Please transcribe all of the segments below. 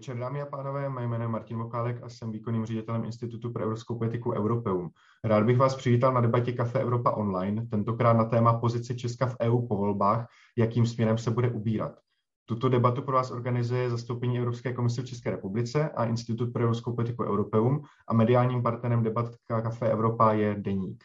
večer, dámy a pánové. Mé jméno je Martin Vokálek a jsem výkonným ředitelem Institutu pro evropskou politiku Europeum. Rád bych vás přivítal na debatě Kafe Evropa Online, tentokrát na téma pozice Česka v EU po volbách, jakým směrem se bude ubírat. Tuto debatu pro vás organizuje zastoupení Evropské komise v České republice a Institut pro evropskou politiku Europeum a mediálním partnerem debat Kafe Evropa je Deník.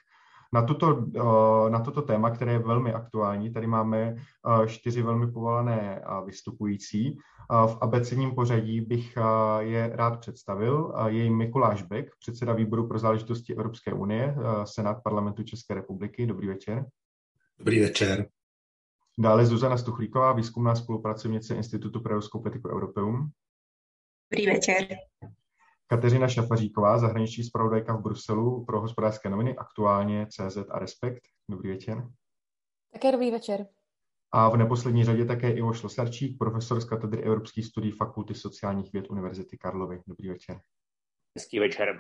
Na, tuto, eh, na toto téma, které je velmi aktuální, tady máme eh, čtyři velmi povolané eh, vystupující. V abecedním pořadí bych je rád představil. Je jim Mikuláš Bek, předseda výboru pro záležitosti Evropské unie, Senát parlamentu České republiky. Dobrý večer. Dobrý večer. Dále Zuzana Stuchlíková, výzkumná spolupracovnice Institutu pro evropskou politiku Europeum. Dobrý večer. Kateřina Šafaříková, zahraniční zpravodajka v Bruselu pro hospodářské noviny, aktuálně CZ a Respekt. Dobrý večer. Také dobrý večer. A v neposlední řadě také Ivo Šlosarčík, profesor z katedry evropských studií Fakulty sociálních věd Univerzity Karlovy. Dobrý večer. Hezký večer.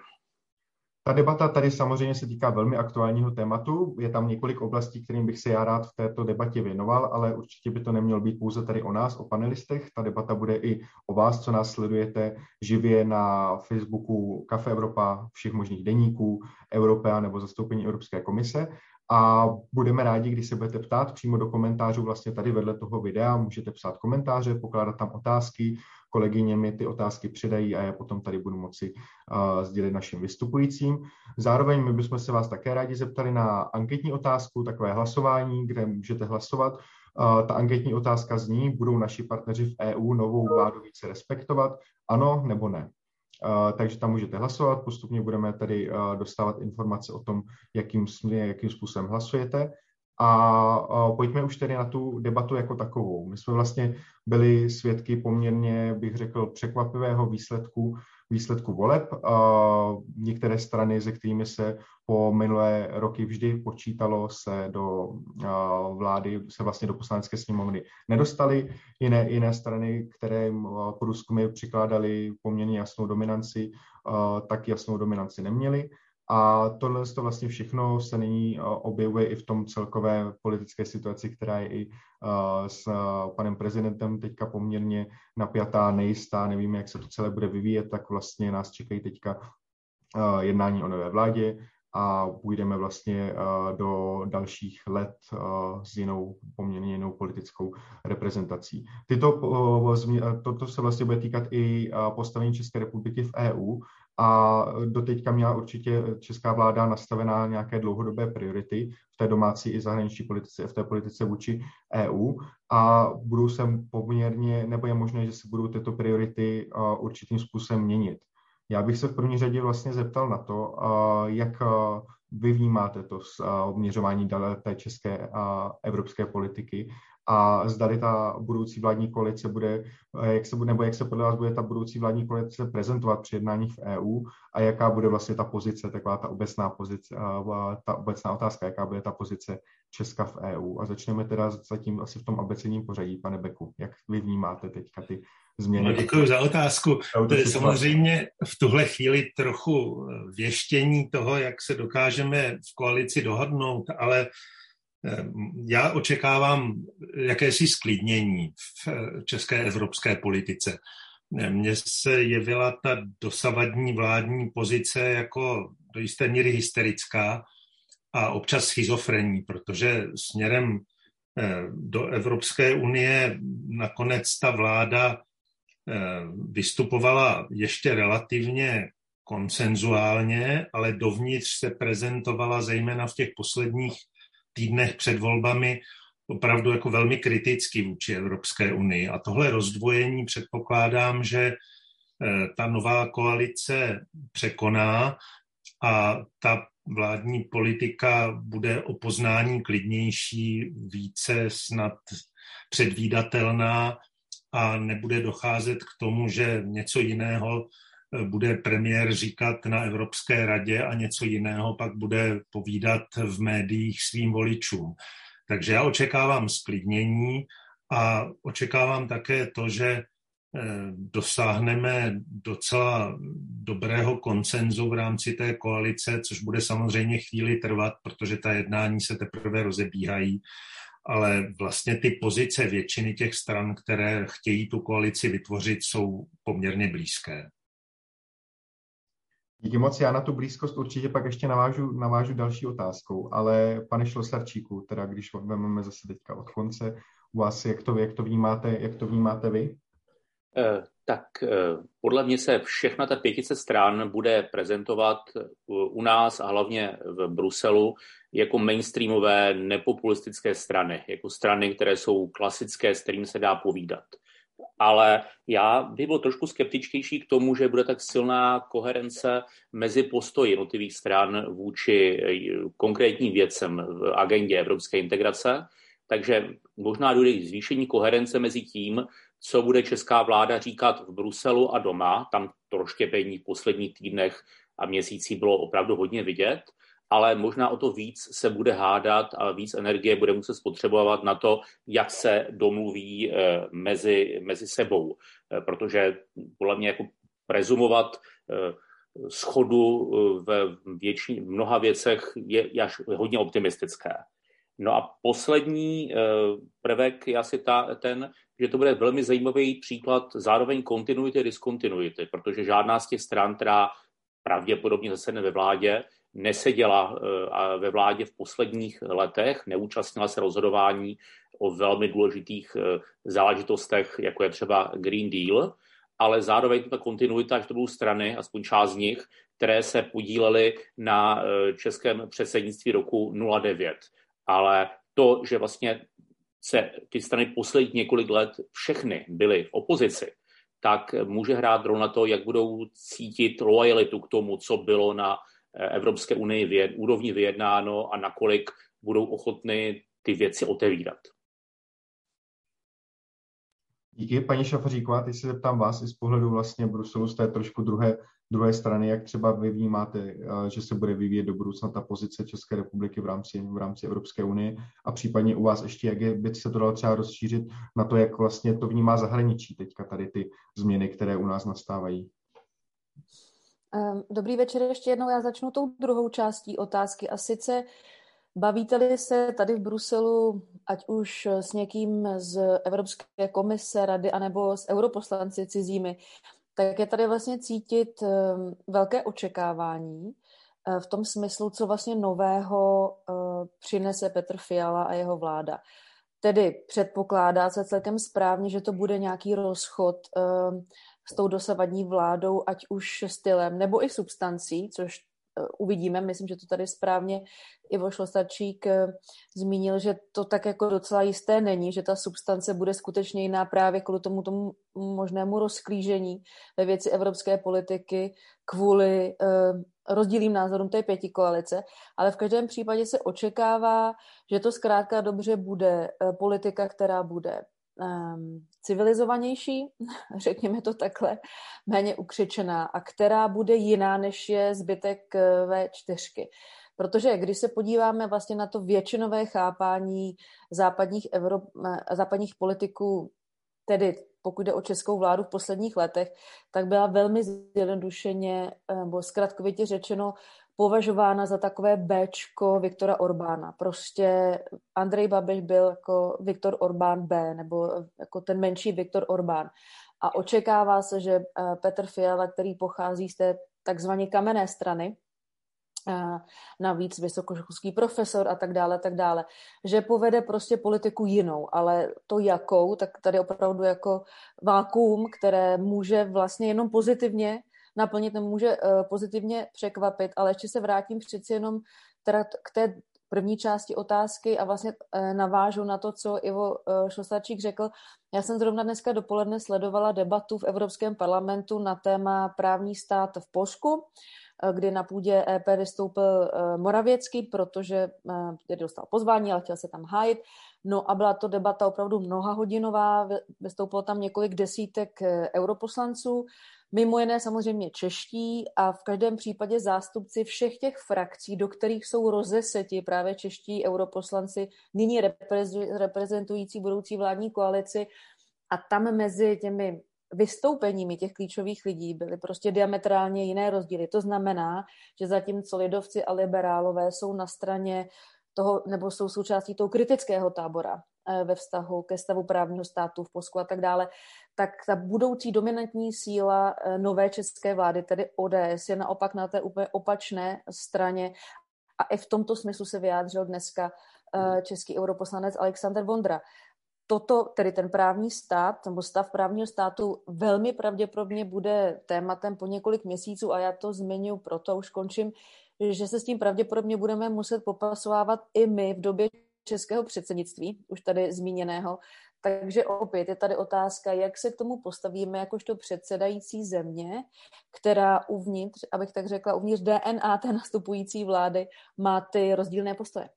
Ta debata tady samozřejmě se týká velmi aktuálního tématu. Je tam několik oblastí, kterým bych se já rád v této debatě věnoval, ale určitě by to nemělo být pouze tady o nás, o panelistech. Ta debata bude i o vás, co nás sledujete živě na Facebooku Kafe Evropa, všech možných deníků, Europea nebo zastoupení Evropské komise. A budeme rádi, když se budete ptát přímo do komentářů vlastně tady vedle toho videa. Můžete psát komentáře, pokládat tam otázky, kolegyně mi ty otázky předají a já potom tady budu moci uh, sdělit našim vystupujícím. Zároveň my bychom se vás také rádi zeptali na anketní otázku, takové hlasování, kde můžete hlasovat. Uh, ta anketní otázka zní, budou naši partneři v EU novou vládu více respektovat, ano nebo ne. Uh, takže tam můžete hlasovat, postupně budeme tady uh, dostávat informace o tom, jakým, jakým způsobem hlasujete. A pojďme už tedy na tu debatu jako takovou. My jsme vlastně byli svědky poměrně, bych řekl, překvapivého výsledku, výsledku voleb. Některé strany, se kterými se po minulé roky vždy počítalo se do vlády, se vlastně do poslanecké sněmovny nedostaly. Jiné, jiné strany, které průzkumy přikládaly poměrně jasnou dominanci, tak jasnou dominanci neměly. A tohle to vlastně všechno se nyní objevuje i v tom celkové politické situaci, která je i s panem prezidentem teďka poměrně napjatá, nejistá, nevíme, jak se to celé bude vyvíjet, tak vlastně nás čekají teďka jednání o nové vládě a půjdeme vlastně do dalších let s jinou, poměrně jinou politickou reprezentací. Tyto, toto se vlastně bude týkat i postavení České republiky v EU a doteďka měla určitě česká vláda nastavená nějaké dlouhodobé priority v té domácí i zahraniční politice, v té politice vůči EU a budou se poměrně, nebo je možné, že se budou tyto priority určitým způsobem měnit. Já bych se v první řadě vlastně zeptal na to, jak vy vnímáte to obměřování té české a evropské politiky a zdali ta budoucí vládní koalice bude, eh, jak se bude, nebo jak se podle vás bude ta budoucí vládní koalice prezentovat při jednáních v EU a jaká bude vlastně ta pozice, taková ta obecná pozice, eh, ta obecná otázka, jaká bude ta pozice Česka v EU. A začneme teda zatím asi v tom abecedním pořadí, pane Beku. Jak vy vnímáte teďka ty změny? No, děkuji za otázku. To je samozřejmě v tuhle chvíli trochu věštění toho, jak se dokážeme v koalici dohodnout, ale já očekávám jakési sklidnění v eh, české evropské politice. Ehm, mně se jevila ta dosavadní vládní pozice jako do jisté míry hysterická a občas schizofrení, protože směrem eh, do Evropské unie nakonec ta vláda eh, vystupovala ještě relativně konsenzuálně, ale dovnitř se prezentovala zejména v těch posledních týdnech před volbami opravdu jako velmi kriticky vůči Evropské unii. A tohle rozdvojení předpokládám, že eh, ta nová koalice překoná a ta vládní politika bude o poznání klidnější, více snad předvídatelná a nebude docházet k tomu, že něco jiného bude premiér říkat na Evropské radě a něco jiného pak bude povídat v médiích svým voličům. Takže já očekávám sklidnění a očekávám také to, že eh, dosáhneme docela dobrého koncenzu v rámci té koalice, což bude samozřejmě chvíli trvat, protože ta jednání se teprve rozebíhají ale vlastně ty pozice většiny těch stran, které chtějí tu koalici vytvořit, jsou poměrně blízké. Díky moc, já na tu blízkost určitě pak ještě navážu, navážu další otázkou, ale pane Šlosarčíku, teda když vezmeme zase teďka od konce, u vás, jak to, jak to, vnímáte, jak to vnímáte vy? Eh, tak eh, podle mě se všechna ta pětice stran bude prezentovat u nás a hlavně v Bruselu jako mainstreamové nepopulistické strany, jako strany, které jsou klasické, s kterým se dá povídat. Ale já bych byl trošku skeptičtější k tomu, že bude tak silná koherence mezi postoji jednotlivých stran vůči eh, konkrétním věcem v agendě evropské integrace. Takže možná dojde k zvýšení koherence mezi tím, co bude česká vláda říkat v Bruselu a doma. Tam to rozštěpení v posledních týdnech a měsících bylo opravdu hodně vidět, ale možná o to víc se bude hádat a víc energie bude muset spotřebovat na to, jak se domluví eh, mezi, mezi sebou. Eh, protože podle mě jako prezumovat eh, schodu ve větší, v mnoha věcech je až hodně optimistické. No a poslední prvek je asi ta, ten, že to bude velmi zajímavý příklad zároveň kontinuity a diskontinuity, protože žádná z těch stran, která pravděpodobně zasedne ve vládě, neseděla eh, ve vládě v posledních letech, neúčastnila se rozhodování o velmi důležitých eh, záležitostech, jako je třeba Green Deal, ale zároveň ta kontinuita, že to budou strany, aspoň část z nich, které se podílely na eh, českém předsednictví roku 09. Ale to, že vlastně se ty strany posledních několik let všechny byly v opozici, tak může hrát roli na to, jak budou cítit lojalitu k tomu, co bylo na Evropské unii vyjed, úrovni vyjednáno a nakolik budou ochotny ty věci otevírat. Díky, paní Šafaříková, teď se zeptám vás i z pohledu vlastně Bruselu z té trošku druhé druhé strany, jak třeba vy vnímáte, eh, že se bude vyvíjet do budoucna ta pozice České republiky v rámci, v rámci Evropské unie a případně u vás ještě, jak je, by se to dalo třeba rozšířit na to, jak vlastně to vnímá zahraničí teďka tady ty změny, které u nás nastávají. Ehm, dobrý večer ještě jednou. Já začnu tou druhou částí otázky a sice bavíte-li se tady v Bruselu, ať už s někým z Evropské komise, rady, anebo s europoslanci cizími, tak je tady vlastně cítit ehm, velké očekávání eh, v tom smyslu, co vlastně nového eh, přinese Petr Fiala a jeho vláda. Tedy předpokládá se celkem správně, že to bude nějaký rozchod ehm, s tou dosavadní vládou, ať už stylem nebo i substancí, což Eh, uvidíme. Myslím, že to tady správně Ivo Šlostačík eh, zmínil, že to tak jako docela jisté není, že ta substance bude skutečně jiná právě kvůli tomu, tomu možnému rozklížení ve věci evropské politiky kvůli uh, rozdílým názorům té pěti koalice, ale v každém případě se očekává, že to zkrátka dobře bude uh, politika, která bude um, civilizovanější, řekněme to takhle, méně ukřičená a která bude jiná, než je zbytek eh, V4. Protože když se podíváme vlastně na to většinové chápání západních, Evrop, eh, západních politiků, tedy pokud jde o českou vládu v posledních letech, tak byla velmi zjednodušeně, eh, nebo zkratkovitě řečeno, považována za takové Bčko Viktora Orbána. Prostě Andrej Babiš byl jako Viktor Orbán B, nebo jako ten menší Viktor Orbán. A očekává se, že eh, Petr Fiala, který pochází z té takzvané kamenné strany, eh, navíc vysokoškolský profesor a tak dále, tak dále, že povede prostě politiku jinou, ale to jakou, tak tady opravdu jako vákuum, které může vlastně jenom pozitivně naplnit, může uh, pozitivně překvapit, ale ještě se vrátím přeci jenom teda k té první části otázky a vlastně uh, navážu na to, co Ivo uh, Šostačík řekl. Já jsem zrovna dneska dopoledne sledovala debatu v Evropském parlamentu na téma právní stát v Polsku, kdy na půdě EP vystoupil Moravěcký, protože tedy dostal pozvání, ale chtěl se tam hájit. No a byla to debata opravdu mnoha hodinová, vystoupilo tam několik desítek europoslanců Mimo jiné samozřejmě čeští a v každém případě zástupci všech těch frakcí, do kterých jsou rozeseti právě čeští europoslanci, nyní reprezentující budoucí vládní koalici. A tam mezi těmi vystoupeními těch klíčových lidí byly prostě diametrálně jiné rozdíly. To znamená, že zatímco lidovci a liberálové jsou na straně toho, nebo jsou součástí toho kritického tábora ve vztahu ke stavu právního státu v Polsku a tak dále, tak ta budoucí dominantní síla eh, nové české vlády, tedy ODS, je naopak na té úplně opačné straně a i v tomto smyslu se vyjádřil dneska eh, český europoslanec Alexander Vondra. Toto, tedy ten právní stát, nebo stav právního státu, velmi pravděpodobně bude tématem po několik měsíců a já to zmiňuji proto, už končím, že se s tím pravděpodobně budeme muset popasovávat i my v době českého předsednictví, už tady zmíněného. Takže opět je tady otázka, jak se k tomu postavíme jakožto předsedající země, která uvnitř, abych tak řekla, uvnitř DNA té nastupující vlády má ty rozdílné postoje.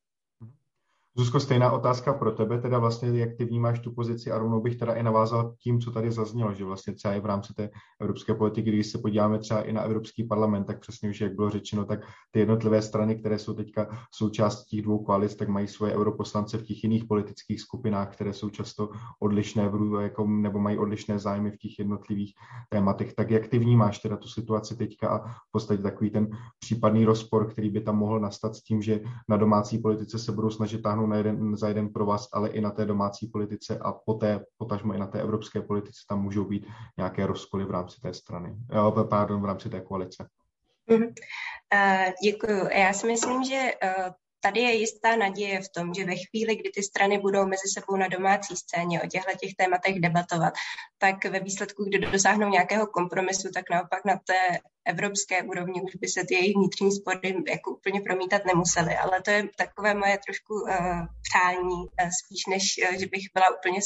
Zuzko, stejná otázka pro tebe, teda vlastně, jak ty vnímáš tu pozici a rovnou bych teda i navázal tím, co tady zaznělo, že vlastně třeba i v rámci té evropské politiky, když se podíváme třeba i na Evropský parlament, tak přesně už, jak bylo řečeno, tak ty jednotlivé strany, které jsou teďka součástí těch dvou koalic, tak mají svoje europoslance v těch jiných politických skupinách, které jsou často odlišné v, jako, nebo mají odlišné zájmy v těch jednotlivých tématech. Tak jak ty vnímáš teda tu situaci teďka a v podstatě takový ten případný rozpor, který by tam mohl nastat s tím, že na domácí politice se budou snažit táhnout na jeden, za jeden pro vás, ale i na té domácí politice a poté, potažmo i na té evropské politice tam můžou být nějaké rozkoly v rámci té strany, pardon, v rámci té koalice. Uh, děkuju. Já si myslím, že uh, tady je jistá naděje v tom, že ve chvíli, kdy ty strany budou mezi sebou na domácí scéně o těchto těch tématech debatovat, tak ve výsledku, kdy dosáhnou nějakého kompromisu, tak naopak na té evropské úrovni už by se ty jejich vnitřní spory jako úplně promítat nemusely. Ale to je takové moje trošku uh, přání, uh, spíš než uh, že bych byla úplně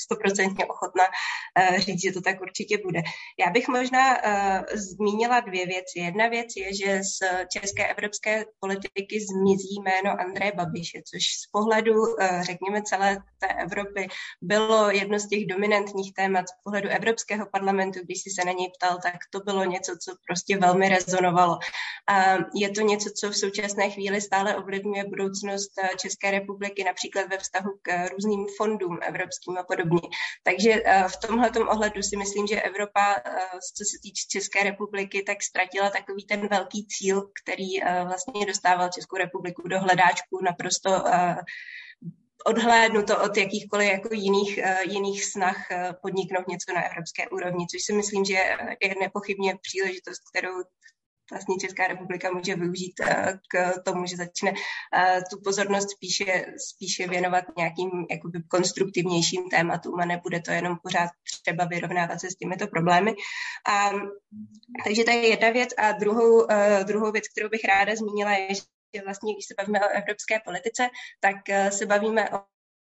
stoprocentně ochotna uh, říct, že to tak určitě bude. Já bych možná uh, zmínila dvě věci. Jedna věc je, že z české evropské politiky zmizí jméno Andreje Babiše, což z pohledu, uh, řekněme, celé té Evropy bylo jedno z těch dominantních témat z pohledu Evropského parlamentu, když si se na něj ptal, tak to bylo něco, co prostě velmi rezonovalo. A je to něco, co v současné chvíli stále ovlivňuje budoucnost eh, České republiky, například ve vztahu k různým fondům evropským a podobně. Takže eh, v tomhle ohledu si myslím, že Evropa, eh, co se týče České republiky, tak ztratila takový ten velký cíl, který vlastně dostával Českou republiku do hledáčku naprosto odhlédnu to od jakýchkoliv jako jiných, uh, jiných snah uh, podniknout něco na evropské úrovni, což si myslím, že je nepochybně příležitost, kterou vlastně Česká republika může využít k tomu, že začne tu pozornost spíše, spíše věnovat nějakým jakoby konstruktivnějším tématům a nebude to jenom pořád třeba vyrovnávat se s těmito problémy. A, takže to je jedna věc. A druhou, druhou věc, kterou bych ráda zmínila, je, vlastně, když se bavíme o evropské politice, tak eh, se bavíme o o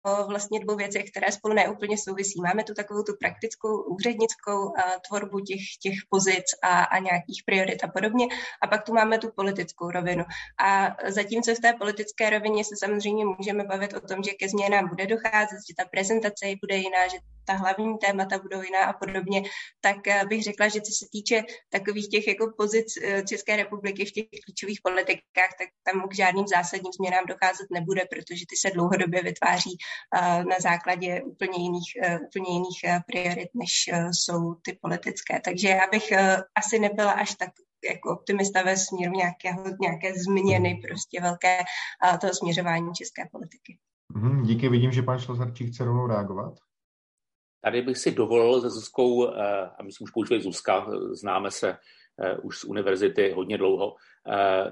vlastně dvou věcech, které spolu neúplně souvisí. Máme tu takovou tu praktickou úřednickou uh, tvorbu těch, těch pozic a, a nějakých priorit a podobně. A pak tu máme tu politickou rovinu. A zatímco v té politické rovině se samozřejmě můžeme bavit o tom, že ke změnám bude docházet, že ta prezentace bude jiná, že ta hlavní témata budou jiná a podobně, tak uh, bych řekla, že co se týče takových těch jako pozic uh, České republiky v těch klíčových politikách, tak tam k žádným zásadním změnám docházet nebude, protože ty se dlouhodobě vytváří na základě úplně jiných, e, úplně jiných e, priorit, než e, jsou ty politické. Takže já bych asi nebyla až tak jako optimista ve směru nějakého, nějaké změny prostě velké toho směřování české politiky. Mm, díky, vidím, že pan Šlozarčík chce rovnou reagovat. Tady bych si dovolil se Zuzkou, a myslím, už použili Zuzka, známe se už z univerzity hodně dlouho,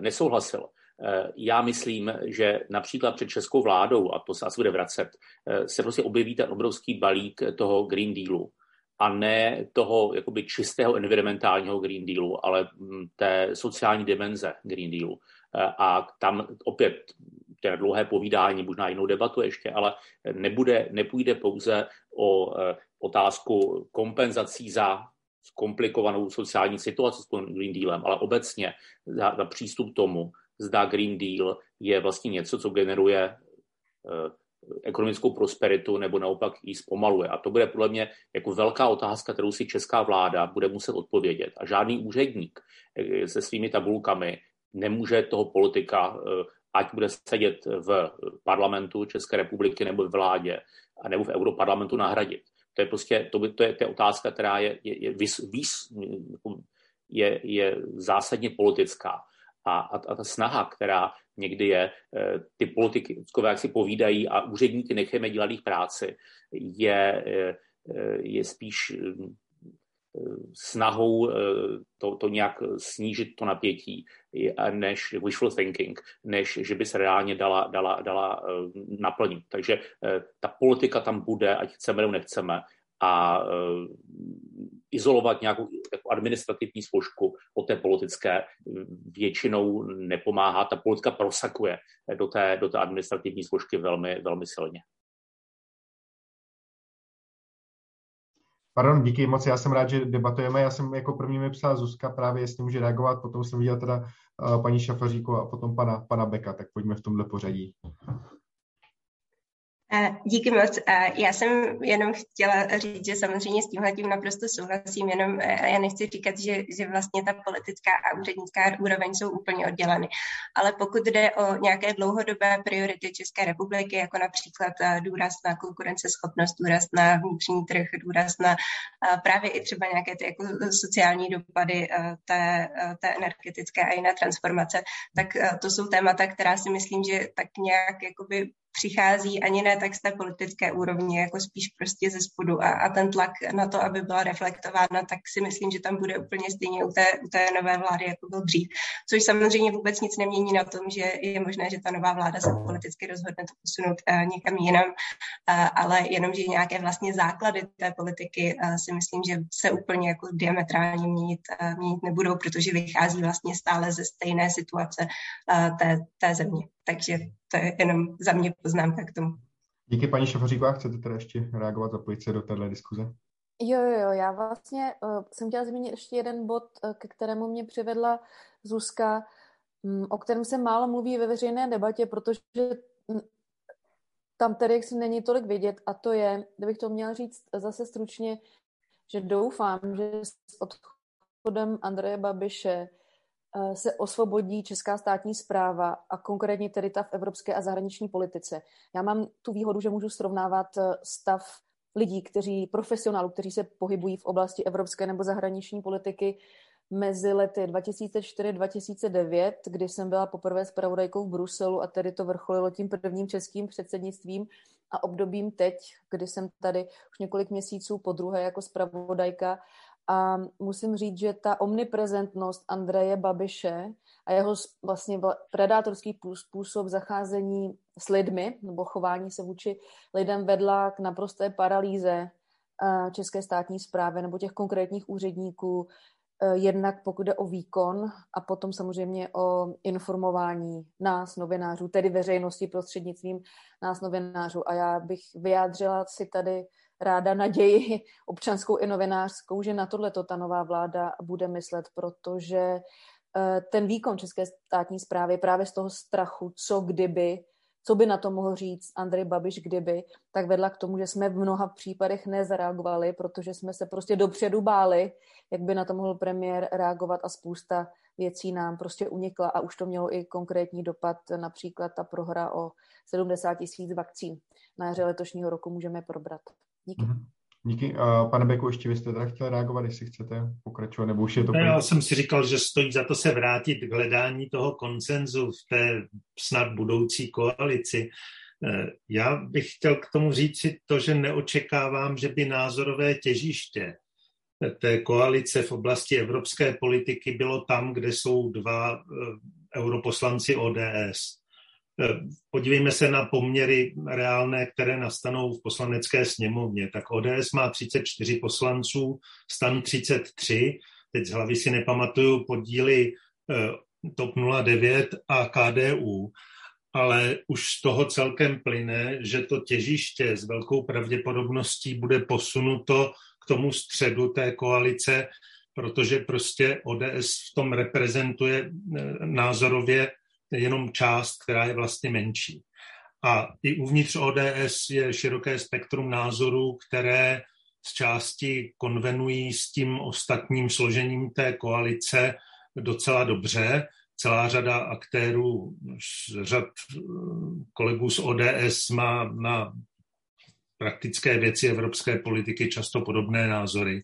nesouhlasil. Eh, já myslím, že například před českou vládou, a to se asi bude vracet, eh, se prostě objeví ten obrovský balík toho Green Dealu. A ne toho jakoby čistého environmentálního Green Dealu, ale hm, té sociální dimenze Green Dealu. Eh, a tam opět to dlouhé povídání, možná jinou debatu ještě, ale nebude, nepůjde pouze o otázku kompenzací za komplikovanou sociální situaci s Green Dealem, ale obecně za, za přístup tomu, zda Green Deal je vlastně něco, co generuje eh, ekonomickou prosperitu nebo naopak ji zpomaluje. A to bude podle mě jako velká otázka, kterou si česká vláda bude muset odpovědět. A žádný úředník eh, se svými tabulkami nemůže toho politika, eh, ať bude sedět v parlamentu České republiky nebo v vládě, nebo v europarlamentu nahradit. To je prostě to, by, to je, to je otázka, která je, je, je, vys, vys, je, je zásadně politická A, a, a ta snaha, která někdy je, ty politiky, jak si povídají a úředníky necháme dělat jejich práci, je, je spíš snahou to, to nějak snížit to napětí, než wishful thinking, než že by se reálně dala, dala, dala naplnit. Takže ta politika tam bude, ať chceme nebo nechceme, a izolovat nějakou jako administrativní složku od té politické většinou nepomáhá. Ta politika prosakuje do té, do té administrativní složky velmi, velmi silně. Pardon, díky moc, já jsem rád, že debatujeme. Já jsem jako první mi psala Zuzka právě, jestli může reagovat, potom jsem viděl teda uh, paní Šafaříku a potom pana, pana Beka, tak pojďme v tomhle pořadí. Díky moc. Já jsem jenom chtěla říct, že samozřejmě s tímhle tím naprosto souhlasím, jenom já nechci říkat, že, že vlastně ta politická a úřednická úroveň jsou úplně odděleny. Ale pokud jde o nějaké dlouhodobé priority České republiky, jako například důraz na konkurenceschopnost, důraz na vnitřní trh, důraz na právě i třeba nějaké ty jako sociální dopady té, té energetické a jiné transformace, tak to jsou témata, která si myslím, že tak nějak jakoby přichází ani ne tak z té politické úrovně, jako spíš prostě ze spodu a, a ten tlak na to, aby byla reflektována, tak si myslím, že tam bude úplně stejně u té, u té nové vlády, jako byl dřív. Což samozřejmě vůbec nic nemění na tom, že je možné, že ta nová vláda se politicky rozhodne to posunout uh, někam jinam, uh, ale jenom, že nějaké vlastně základy té politiky uh, si myslím, že se úplně jako diametrálně měnit, uh, měnit nebudou, protože vychází vlastně stále ze stejné situace uh, té, té země. Takže to je jenom za mě poznámka k tomu. Díky paní Šafaříková, chcete teda ještě reagovat, zapojit se do téhle diskuze? Jo, jo, jo, já vlastně uh, jsem chtěla zmínit ještě jeden bod, uh, ke kterému mě přivedla Zuzka, um, o kterém se málo mluví ve veřejné debatě, protože um, tam tedy jak si není tolik vidět a to je, kdybych to měla říct zase stručně, že doufám, že s odchodem Andreje Babiše se osvobodí česká státní zpráva a konkrétně tedy ta v evropské a zahraniční politice. Já mám tu výhodu, že můžu srovnávat eh, stav lidí, kteří, profesionálů, kteří se pohybují v oblasti evropské nebo zahraniční politiky mezi lety 2004-2009, kdy jsem byla poprvé zpravodajkou v Bruselu a tedy to vrcholilo tím prvním českým předsednictvím a obdobím teď, kdy jsem tady už několik měsíců po druhé jako zpravodajka a musím říct, že ta omniprezentnost Andreje Babiše a jeho vlastně predátorský způsob zacházení s lidmi nebo chování se vůči lidem vedla k naprosté paralýze české státní zprávy nebo těch konkrétních úředníků, e, jednak pokud jde o výkon a potom samozřejmě o informování nás, novinářů, tedy veřejnosti prostřednictvím nás, novinářů. A já bych vyjádřila si tady ráda naději občanskou i novinářskou, že na tohle ta nová vláda bude myslet, protože eh, ten výkon České státní zprávy právě z toho strachu, co kdyby, co by na to mohl říct Andrej Babiš kdyby, tak vedla k tomu, že jsme v mnoha případech nezareagovali, protože jsme se prostě dopředu báli, jak by na to mohl premiér reagovat a spousta věcí nám prostě unikla a už to mělo i konkrétní dopad, například ta prohra o 70 tisíc vakcín. Na jaře letošního roku můžeme probrat. Díky. Mm-hmm. Díky. A pane Beku, ještě vy jste teda chtěl reagovat, jestli chcete pokračovat, nebo už je to... Já jsem si říkal, že stojí za to se vrátit k hledání toho koncenzu v té snad budoucí koalici. Eh, já bych chtěl k tomu říct si to, že neočekávám, že by názorové těžiště té koalice v oblasti evropské politiky bylo tam, kde jsou dva eh, europoslanci ODS. Podívejme se na poměry reálné, které nastanou v poslanecké sněmovně. Tak ODS má 34 poslanců, stan 33, teď z hlavy si nepamatuju podíly eh, TOP 09 a KDU, ale už z toho celkem plyne, že to těžiště s velkou pravděpodobností bude posunuto k tomu středu té koalice, protože prostě ODS v tom reprezentuje eh, názorově jenom část, která je vlastně menší. A i uvnitř ODS je široké spektrum názorů, které z části konvenují s tím ostatním složením té koalice docela dobře. Celá řada aktérů, řad eh, kolegů z ODS má na praktické věci evropské politiky často podobné názory.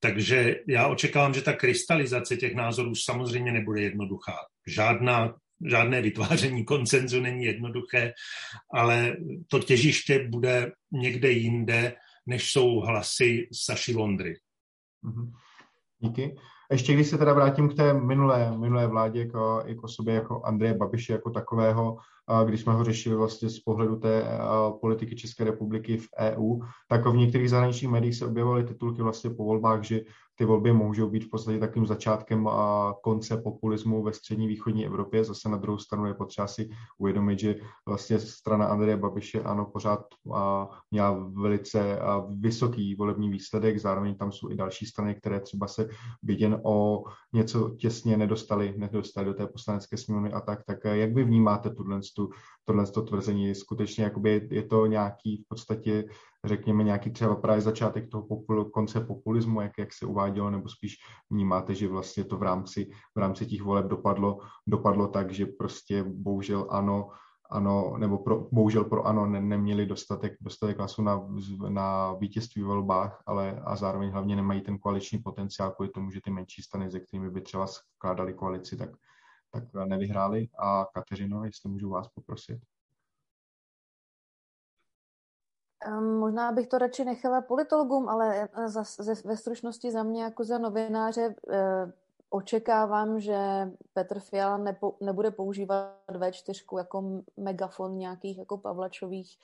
Takže já očekávám, že ta krystalizace těch názorů samozřejmě nebude jednoduchá. Žádná, žádné vytváření koncenzu není jednoduché, ale to těžiště bude někde jinde, než jsou hlasy Saši Vondry. Mm-hmm. Díky. Ještě když se teda vrátím k té minulé, minulé vládě, jako, jako sobě, jako Andreje Babiše jako takového, když jsme ho řešili vlastně z pohledu té politiky České republiky v EU, tak v některých zahraničních médiích se objevovaly titulky vlastně po volbách, že ty volby můžou být v podstatě takým začátkem a konce populismu ve střední východní Evropě. Zase na druhou stranu je potřeba si uvědomit, že vlastně strana Andreje Babiše ano pořád měla velice vysoký volební výsledek, zároveň tam jsou i další strany, které třeba se viděn o něco těsně nedostali, nedostali do té poslanecké sněmovny a tak. Tak jak vy vnímáte tuhle, tohle tvrzení? Skutečně jakoby je to nějaký v podstatě řekněme, nějaký třeba právě začátek toho popul, konce populismu, jak, jak se uvádělo, nebo spíš vnímáte, že vlastně to v rámci, v rámci těch voleb dopadlo, dopadlo tak, že prostě bohužel ano, ano, nebo pro, bohužel pro ano ne, neměli dostatek, dostatek hlasů na, na vítězství v volbách, ale a zároveň hlavně nemají ten koaliční potenciál kvůli tomu, že ty menší strany, se kterými by třeba skládali koalici, tak, tak nevyhráli. A Kateřino, jestli můžu vás poprosit. Ehm, možná bych to radši nechala politologům, ale eh, za, ze, ve stručnosti za mě jako za novináře eh, očekávám, že Petr Fiala nepo, nebude používat V4 jako megafon nějakých jako Pavlačových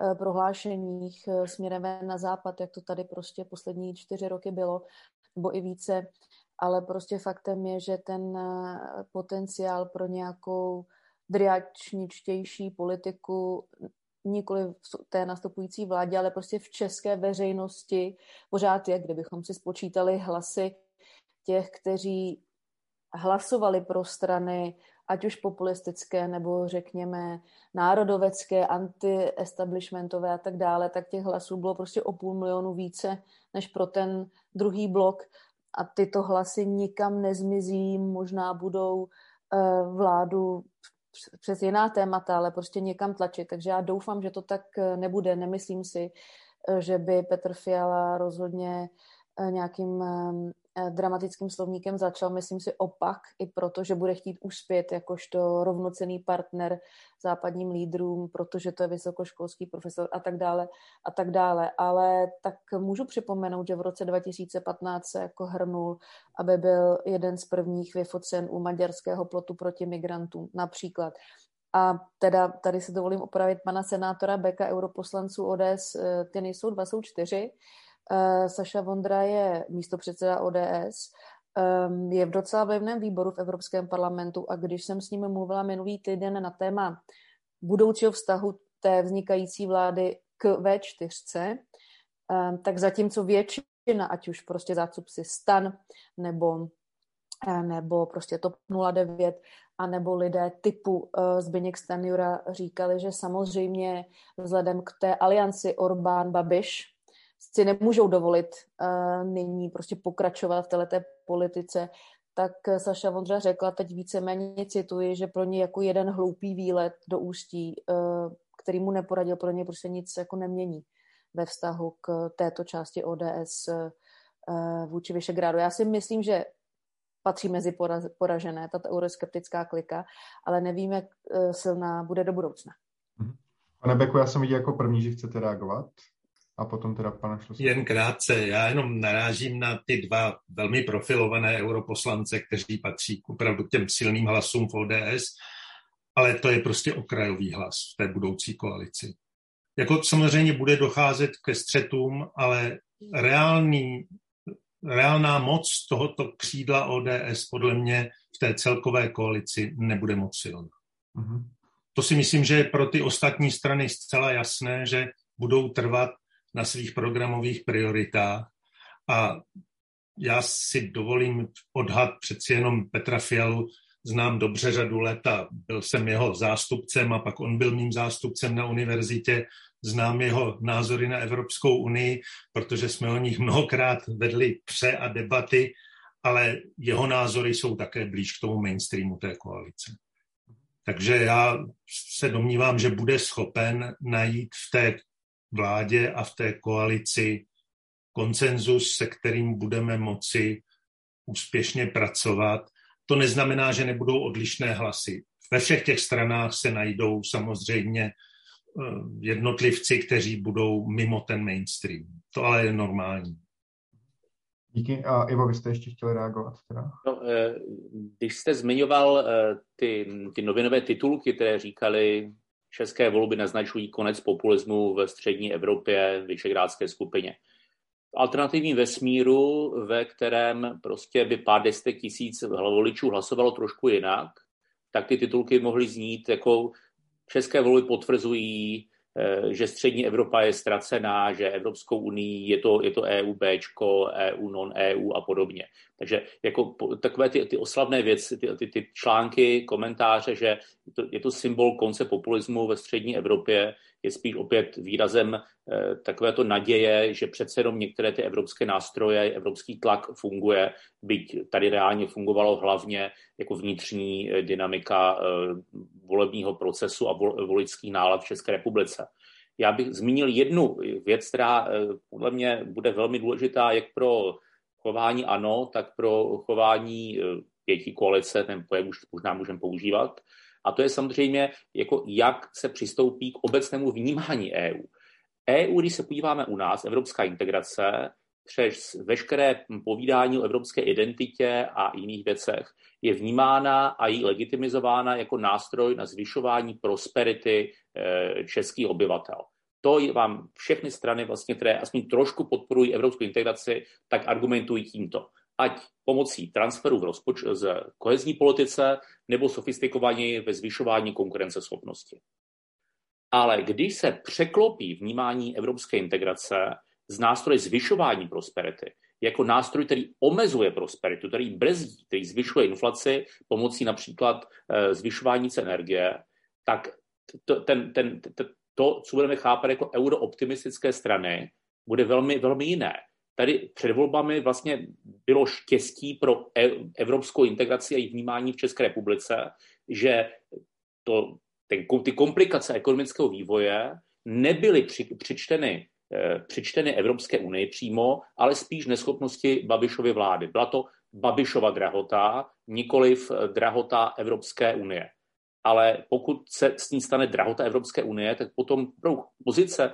eh, prohlášeních eh, směrem na západ, jak to tady prostě poslední čtyři roky bylo, nebo i více. Ale prostě faktem je, že ten eh, potenciál pro nějakou driačničtější politiku nikoli v té nastupující vládě, ale prostě v české veřejnosti pořád je, kdybychom si spočítali hlasy těch, kteří hlasovali pro strany, ať už populistické nebo řekněme národovecké, anti-establishmentové a tak dále, tak těch hlasů bylo prostě o půl milionu více než pro ten druhý blok a tyto hlasy nikam nezmizí, možná budou uh, vládu přes jiná témata, ale prostě někam tlačit. Takže já doufám, že to tak eh, nebude. Nemyslím si, eh, že by Petr Fiala rozhodně nějakým Eh, dramatickým slovníkem začal, myslím si, opak, i proto, že bude chtít uspět jakožto rovnocený partner západním lídrům, protože to je vysokoškolský profesor a tak dále a tak dále. Ale tak můžu připomenout, že v roce 2015 se jako hrnul, aby byl jeden z prvních vyfocen u maďarského plotu proti migrantům například. A teda tady se dovolím opravit pana senátora Beka, europoslanců ODS, eh, ty nejsou dva, jsou čtyři. Uh, Saša Vondra je místopředseda ODS, um, je v docela vlivném výboru v Evropském parlamentu a když jsem s ním mluvila minulý týden na téma budoucího vztahu té vznikající vlády k V4, um, tak zatímco většina, ať už prostě zástupci stan nebo eh, nebo prostě TOP 09, a nebo lidé typu uh, Zbyněk Stanjura říkali, že samozřejmě vzhledem k té alianci Orbán-Babiš, si nemůžou dovolit uh, nyní prostě pokračovat v této politice, tak Saša Vondra řekla, teď víceméně cituji, že pro ně jako jeden hloupý výlet do ústí, uh, který mu neporadil, pro ně prostě nic jako nemění ve vztahu k této části ODS uh, eh, vůči Vyšegrádu. Já si myslím, že patří mezi poražené, tato euroskeptická klika, ale nevím, jak silná bude do budoucna. Mhm. Pane Beku, já jsem viděl jako první, že chcete reagovat a potom teda pana Šlosy. Jen krátce, já jenom narážím na ty dva velmi profilované europoslance, kteří patří opravdu k těm silným hlasům v ODS, ale to je prostě okrajový hlas v té budoucí koalici. Jako samozřejmě bude docházet ke střetům, ale reálný, reálná moc tohoto křídla ODS podle mě v té celkové koalici nebude moc silná. Mm-hmm. To si myslím, že je pro ty ostatní strany zcela jasné, že budou trvat na svých programových prioritách. A já si dovolím odhad přeci jenom Petra Fialu, znám dobře řadu let a byl jsem jeho zástupcem a pak on byl mým zástupcem na univerzitě. Znám jeho názory na Evropskou unii, protože jsme o nich mnohokrát vedli pře a debaty, ale jeho názory jsou také blíž k tomu mainstreamu té koalice. Takže já se domnívám, že bude schopen najít v té vládě a v té koalici konsenzus, se kterým budeme moci úspěšně pracovat. To neznamená, že nebudou odlišné hlasy. Ve všech těch stranách se najdou samozřejmě eh, jednotlivci, kteří budou mimo ten mainstream. To ale je normální. Díky. A Ivo, vy jste ještě chtěli reagovat? Teda? No, eh, když jste zmiňoval eh, ty, ty novinové titulky, které říkali, české volby naznačují konec populismu ve střední Evropě, vyšegrádské skupině. V alternativním vesmíru, ve kterém prostě by pár desítek tisíc voličů hlasovalo trošku jinak, tak ty titulky mohly znít jako české volby potvrzují že střední Evropa je ztracená, že Evropskou unii je to, je to EU Bčko, EU non-EU a podobně. Takže jako takové ty, ty oslavné věci, ty, ty, ty články, komentáře, že to, je to symbol konce populismu ve střední Evropě, je spíš opět výrazem eh, takovéto naděje, že přece jenom některé ty evropské nástroje, evropský tlak funguje, byť tady reálně fungovalo hlavně jako vnitřní eh, dynamika eh, volebního procesu a volických nálad v České republice. Já bych zmínil jednu věc, která podle mě bude velmi důležitá jak pro chování ANO, tak pro chování pěti koalice, ten pojem už možná můžeme používat, a to je samozřejmě, jako jak se přistoupí k obecnému vnímání EU. EU, když se podíváme u nás, evropská integrace, přes veškeré povídání o evropské identitě a jiných věcech je vnímána a jí legitimizována jako nástroj na zvyšování prosperity eh, českých obyvatel. To vám všechny strany, vlastně, které aspoň trošku podporují evropskou integraci, tak argumentují tímto ať pomocí transferu v rozpoč- z kohezní politice nebo sofistikovaně ve zvyšování konkurenceschopnosti. Ale když se překlopí vnímání evropské integrace z nástroje zvyšování prosperity jako nástroj, který omezuje prosperitu, který brzdí, který zvyšuje inflaci pomocí například e, zvyšování cen energie, tak to, ten, ten, to, co budeme chápat jako eurooptimistické strany, bude velmi, velmi jiné tady před volbami vlastně bylo štěstí pro e, evropskou integraci a její vnímání v České republice, že to, ten, ty komplikace ekonomického vývoje nebyly při, přičteny, eh, přičteny Evropské unii přímo, ale spíš neschopnosti Babišovy vlády. Byla to Babišova drahota, nikoliv eh, drahota Evropské unie. Ale pokud se s ní stane drahota Evropské unie, tak potom pro pozice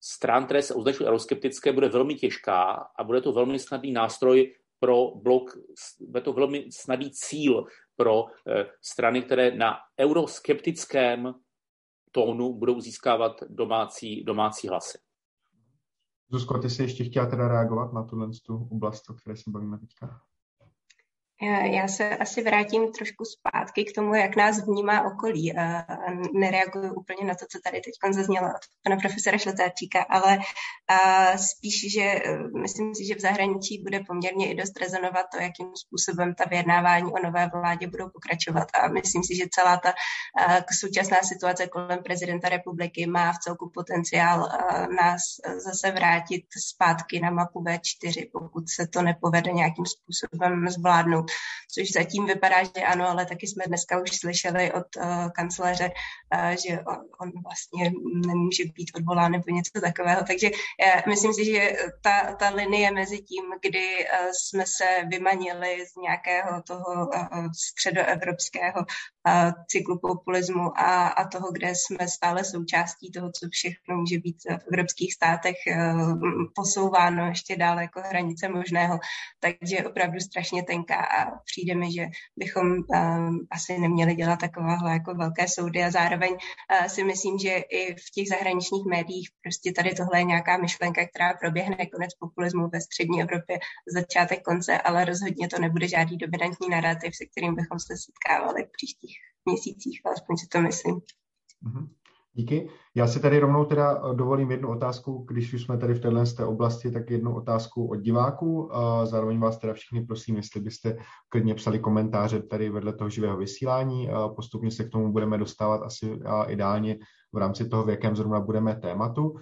stran, které se označují euroskeptické, bude velmi těžká a bude to velmi snadný nástroj pro blok, bude to velmi snadný cíl pro eh, strany, které na euroskeptickém tónu budou získávat domácí, domácí hlasy. Zuzko, ty jsi ještě chtěla teda reagovat na tuhle tu oblast, o které se bavíme teďka? Já se asi vrátím trošku zpátky k tomu, jak nás vnímá okolí a nereaguju úplně na to, co tady teď zaznělo od pana profesora Šletáčíka, ale spíš, že myslím si, že v zahraničí bude poměrně i dost rezonovat to, jakým způsobem ta vyjednávání o nové vládě budou pokračovat. A myslím si, že celá ta současná situace kolem prezidenta republiky má v celku potenciál nás zase vrátit zpátky na mapu V4, pokud se to nepovede nějakým způsobem zvládnout což zatím vypadá, že ano, ale taky jsme dneska už slyšeli od uh, kancléře, uh, že on, on vlastně nemůže být odvolán nebo něco takového. Takže uh, myslím si, že ta, ta linie mezi tím, kdy uh, jsme se vymanili z nějakého toho uh, středoevropského uh, cyklu populismu a, a toho, kde jsme stále součástí toho, co všechno může být v evropských státech uh, posouváno ještě dále jako hranice možného, takže opravdu strašně tenká a přijde mi, že bychom um, asi neměli dělat takovéhle jako velké soudy a zároveň uh, si myslím, že i v těch zahraničních médiích prostě tady tohle je nějaká myšlenka, která proběhne konec populismu ve střední Evropě začátek konce, ale rozhodně to nebude žádný dominantní narrativ, se kterým bychom se setkávali v příštích měsících, alespoň si to myslím. Mm-hmm. Díky. Já si tady rovnou teda eh, dovolím jednu otázku, když už jsme tady v téhle té oblasti, tak jednu otázku od diváků. Zároveň vás teda všichni prosím, jestli byste klidně psali komentáře tady vedle toho živého vysílání. Postupně se k tomu budeme dostávat asi ideálně v rámci toho, v jakém zrovna budeme tématu.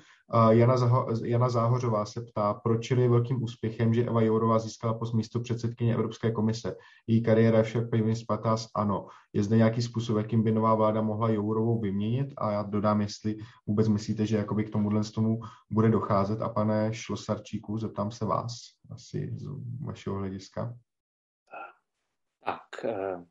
Jana, Zaho- Jana Záhořová se ptá, proč je velkým úspěchem, že Eva Jourová získala post místo předsedkyně Evropské komise. Její kariéra však pevně spatá s ANO. Je zde nějaký způsob, jakým by nová vláda mohla Jourovou vyměnit? A já dodám, jestli vůbec myslíte, že jakoby k tomuhle z tomu bude docházet. A pane Šlosarčíku, zeptám se vás asi z vašeho hlediska. Tak, eh,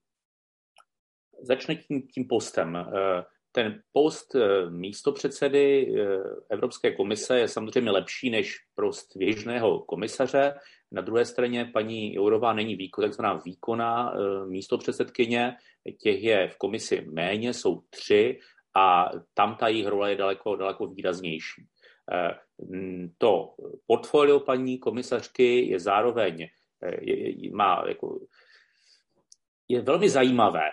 začne tím, tím postem. Eh, ten post eh, místopředsedy eh, Evropské komise je samozřejmě lepší než prost běžného komisaře. Na druhé straně paní Jourová není výkon, takzvaná výkonná eh, místopředsedkyně, těch je v komisi méně, jsou tři a tam ta jejich role je daleko, daleko výraznější. To portfolio paní komisařky je zároveň má jako je velmi zajímavé.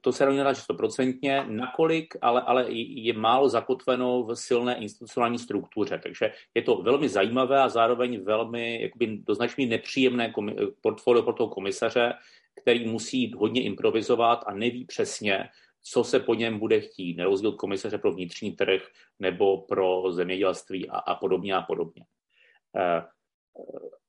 To se rovně že stoprocentně, nakolik ale, ale je málo zakotveno v silné institucionální struktuře. Takže je to velmi zajímavé a zároveň velmi jakoby, do značně nepříjemné komi- portfolio pro toho komisaře, který musí hodně improvizovat a neví přesně, co se po něm bude chtít, na rozdíl komisaře pro vnitřní trh nebo pro zemědělství a, a podobně a podobně. Eh,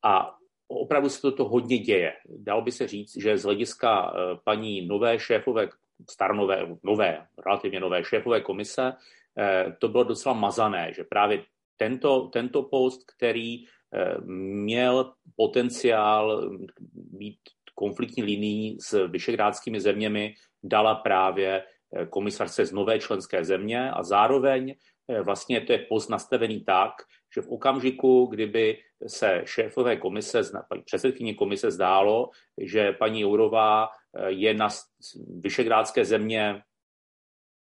a opravdu se toto hodně děje. Dalo by se říct, že z hlediska eh, paní nové šéfové, staronové, nové, relativně nové šéfové komise, eh, to bylo docela mazané, že právě tento, tento post, který eh, měl potenciál být konfliktní linií s vyšegrádskými zeměmi, dala právě komisarce z nové členské země a zároveň vlastně to je post nastavený tak, že v okamžiku, kdyby se šéfové komise, paní předsedkyně komise zdálo, že paní Jourová eh, je na vyšegrádské země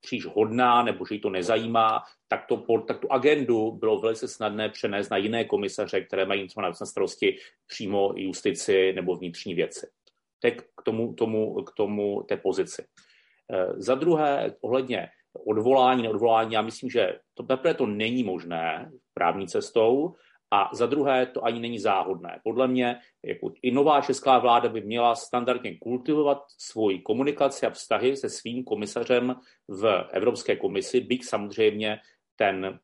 příliš hodná nebo že jí to nezajímá, tak, to, tak tu agendu bylo velice snadné přenést na jiné komisaře, které mají třeba na starosti přímo justici nebo vnitřní věci. Tak k tomu, tomu, k tomu té pozici. Eh, za druhé, ohledně odvolání, neodvolání, já myslím, že to teprve to není možné právní cestou, a za druhé, to ani není záhodné. Podle mě jako i nová česká vláda by měla standardně kultivovat svoji komunikaci a vztahy se svým komisařem v Evropské komisi, byť samozřejmě ten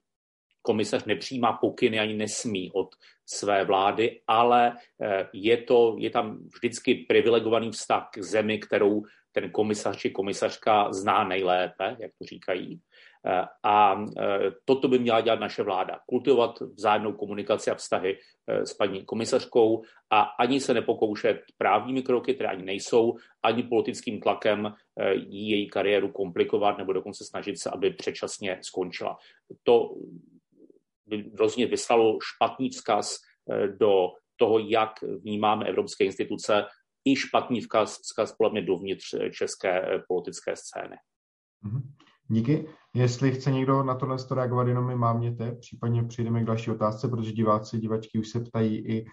komisař nepřijímá pokyny ani nesmí od své vlády, ale eh, je, to, je tam vždycky privilegovaný vztah k zemi, kterou ten komisař či komisařka zná nejlépe, jak to říkají. Eh, a eh, toto by měla dělat naše vláda. Kultivovat vzájemnou komunikaci a vztahy s paní komisařkou a ani se nepokoušet právními kroky, které ani nejsou, ani politickým tlakem jí její kariéru komplikovat nebo dokonce snažit se, aby předčasně skončila. To by rozhodně vyslalo špatný vzkaz eh, do toho, jak vnímáme evropské instituce, i špatný vzkaz, vzkaz podle mě dovnitř eh, české eh, politické scény. Mhm. Díky. Jestli chce někdo na tohle reagovat, jenom mi mámněte, případně přijdeme k další otázce, protože diváci, divačky už se ptají i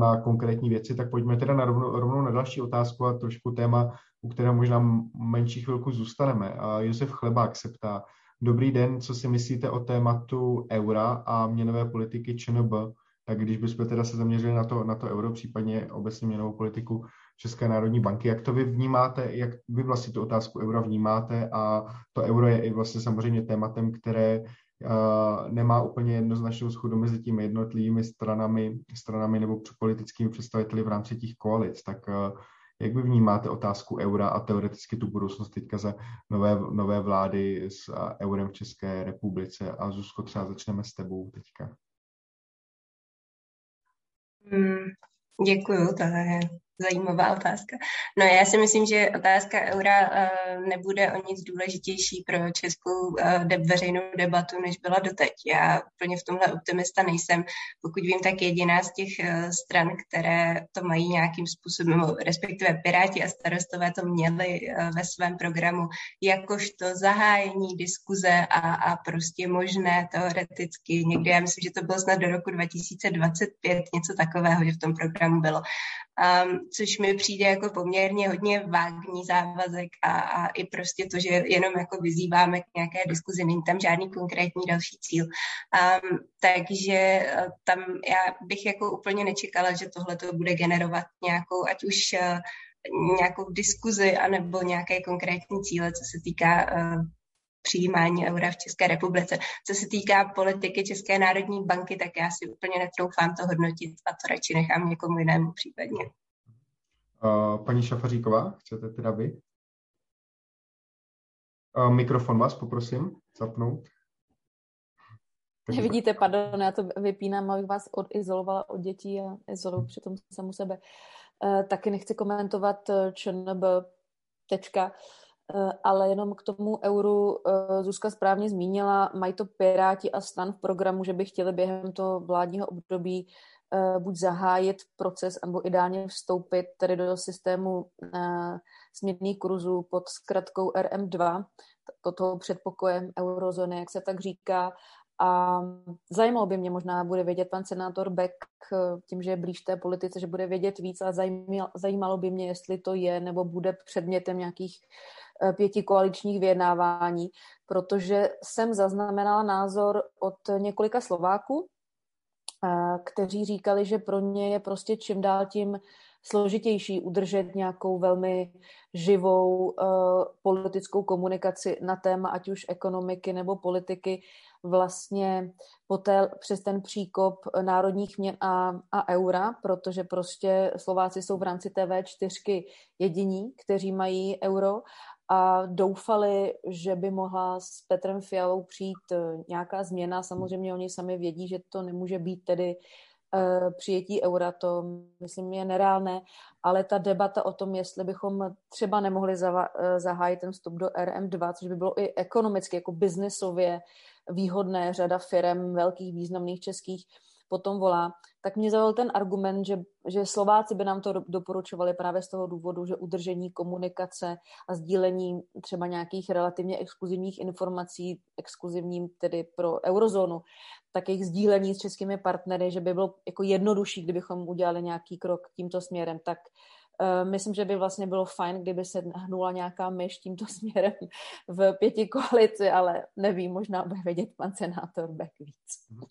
na konkrétní věci, tak pojďme teda na rovnou, rovnou na další otázku a trošku téma, u kterého možná menší chvilku zůstaneme. Josef Chlebák se ptá, Dobrý den, co si myslíte o tématu eura a měnové politiky ČNB? Tak když bychom teda se zaměřili na to, na to euro, případně obecně měnovou politiku České národní banky, jak to vy vnímáte, jak vy vlastně tu otázku eura vnímáte a to euro je i vlastně samozřejmě tématem, které uh, nemá úplně jednoznačnou schodu mezi těmi jednotlivými stranami, stranami nebo politickými představiteli v rámci těch koalic. Tak uh, jak vy vnímáte otázku eura a teoreticky tu budoucnost teďka za nové, nové vlády s eurem v České republice? A Zuzko, třeba začneme s tebou teďka. Hmm, děkuju, to je zajímavá otázka. No já si myslím, že otázka eura uh, nebude o nic důležitější pro českou de- veřejnou debatu, než byla doteď. Já úplně v tomhle optimista nejsem. Pokud vím, tak jediná z těch uh, stran, které to mají nějakým způsobem, respektive Piráti a starostové to měli ve svém programu, jakožto zahájení diskuze a, a prostě možné teoreticky někdy, já myslím, že to bylo snad do roku 2025, něco takového, že v tom programu bylo. Um, což mi přijde jako poměrně hodně vágní závazek a, a i prostě to, že jenom jako vyzýváme k nějaké diskuzi, není tam žádný konkrétní další cíl. Um, takže eh, tam já bych jako úplně nečekala, že tohle to bude generovat nějakou, ať už uh, nějakou diskuzi anebo nějaké konkrétní cíle, co se týká uh, přijímání eura v České republice. Co se týká politiky České národní banky, tak já si úplně netroufám to hodnotit a to radši nechám někomu jinému případně. Paní Šafaříková, chcete teda vy? Mikrofon vás poprosím zapnout. Vidíte, pardon, já to vypínám, abych vás odizolovala od dětí a izoluju přitom samu sebe. E, taky nechci komentovat e, ČNB tečka, e, ale jenom k tomu euru Zuzka správně zmínila, mají to Piráti a stan v programu, že by chtěli během toho vládního období buď zahájit proces, nebo ideálně vstoupit tedy do systému směrných kurzů pod zkratkou RM2, pod toho předpokojem eurozóny, jak se tak říká, a zajímalo by mě, možná bude vědět pan senátor Beck, tím, že je blíž té politice, že bude vědět víc a zajímalo by mě, jestli to je nebo bude předmětem nějakých eh, pěti koaličních vyjednávání, protože jsem zaznamenala názor od několika Slováků, eh, kteří říkali, že pro ně je prostě čím dál tím složitější udržet nějakou velmi živou uh, politickou komunikaci na téma ať už ekonomiky nebo politiky vlastně poté přes ten příkop národních měn a, a eura, protože prostě Slováci jsou v rámci TV4 jediní, kteří mají euro a doufali, že by mohla s Petrem Fialou přijít eh, nějaká změna. Samozřejmě oni sami vědí, že to nemůže být tedy uh, přijetí eura, to myslím je nereálné, ale ta debata o tom, jestli bychom třeba nemohli eh, zahájit ten vstup do RM2, což by bylo i ekonomicky, jako biznesově výhodné, řada firm velkých, významných českých potom volá, tak mě zaujal ten argument, že, že Slováci by nám to doporučovali právě z toho důvodu, že udržení komunikace a sdílení třeba nějakých relativně exkluzivních informací, exkluzivním tedy pro eurozónu, tak jejich sdílení s českými partnery, že by bylo jako jednodušší, kdybychom udělali nějaký krok tímto směrem, tak myslím, že by vlastně bylo fajn, kdyby se hnula nějaká myš tímto směrem v pěti koalici, ale nevím, možná bude vědět pan senátor Beck víc.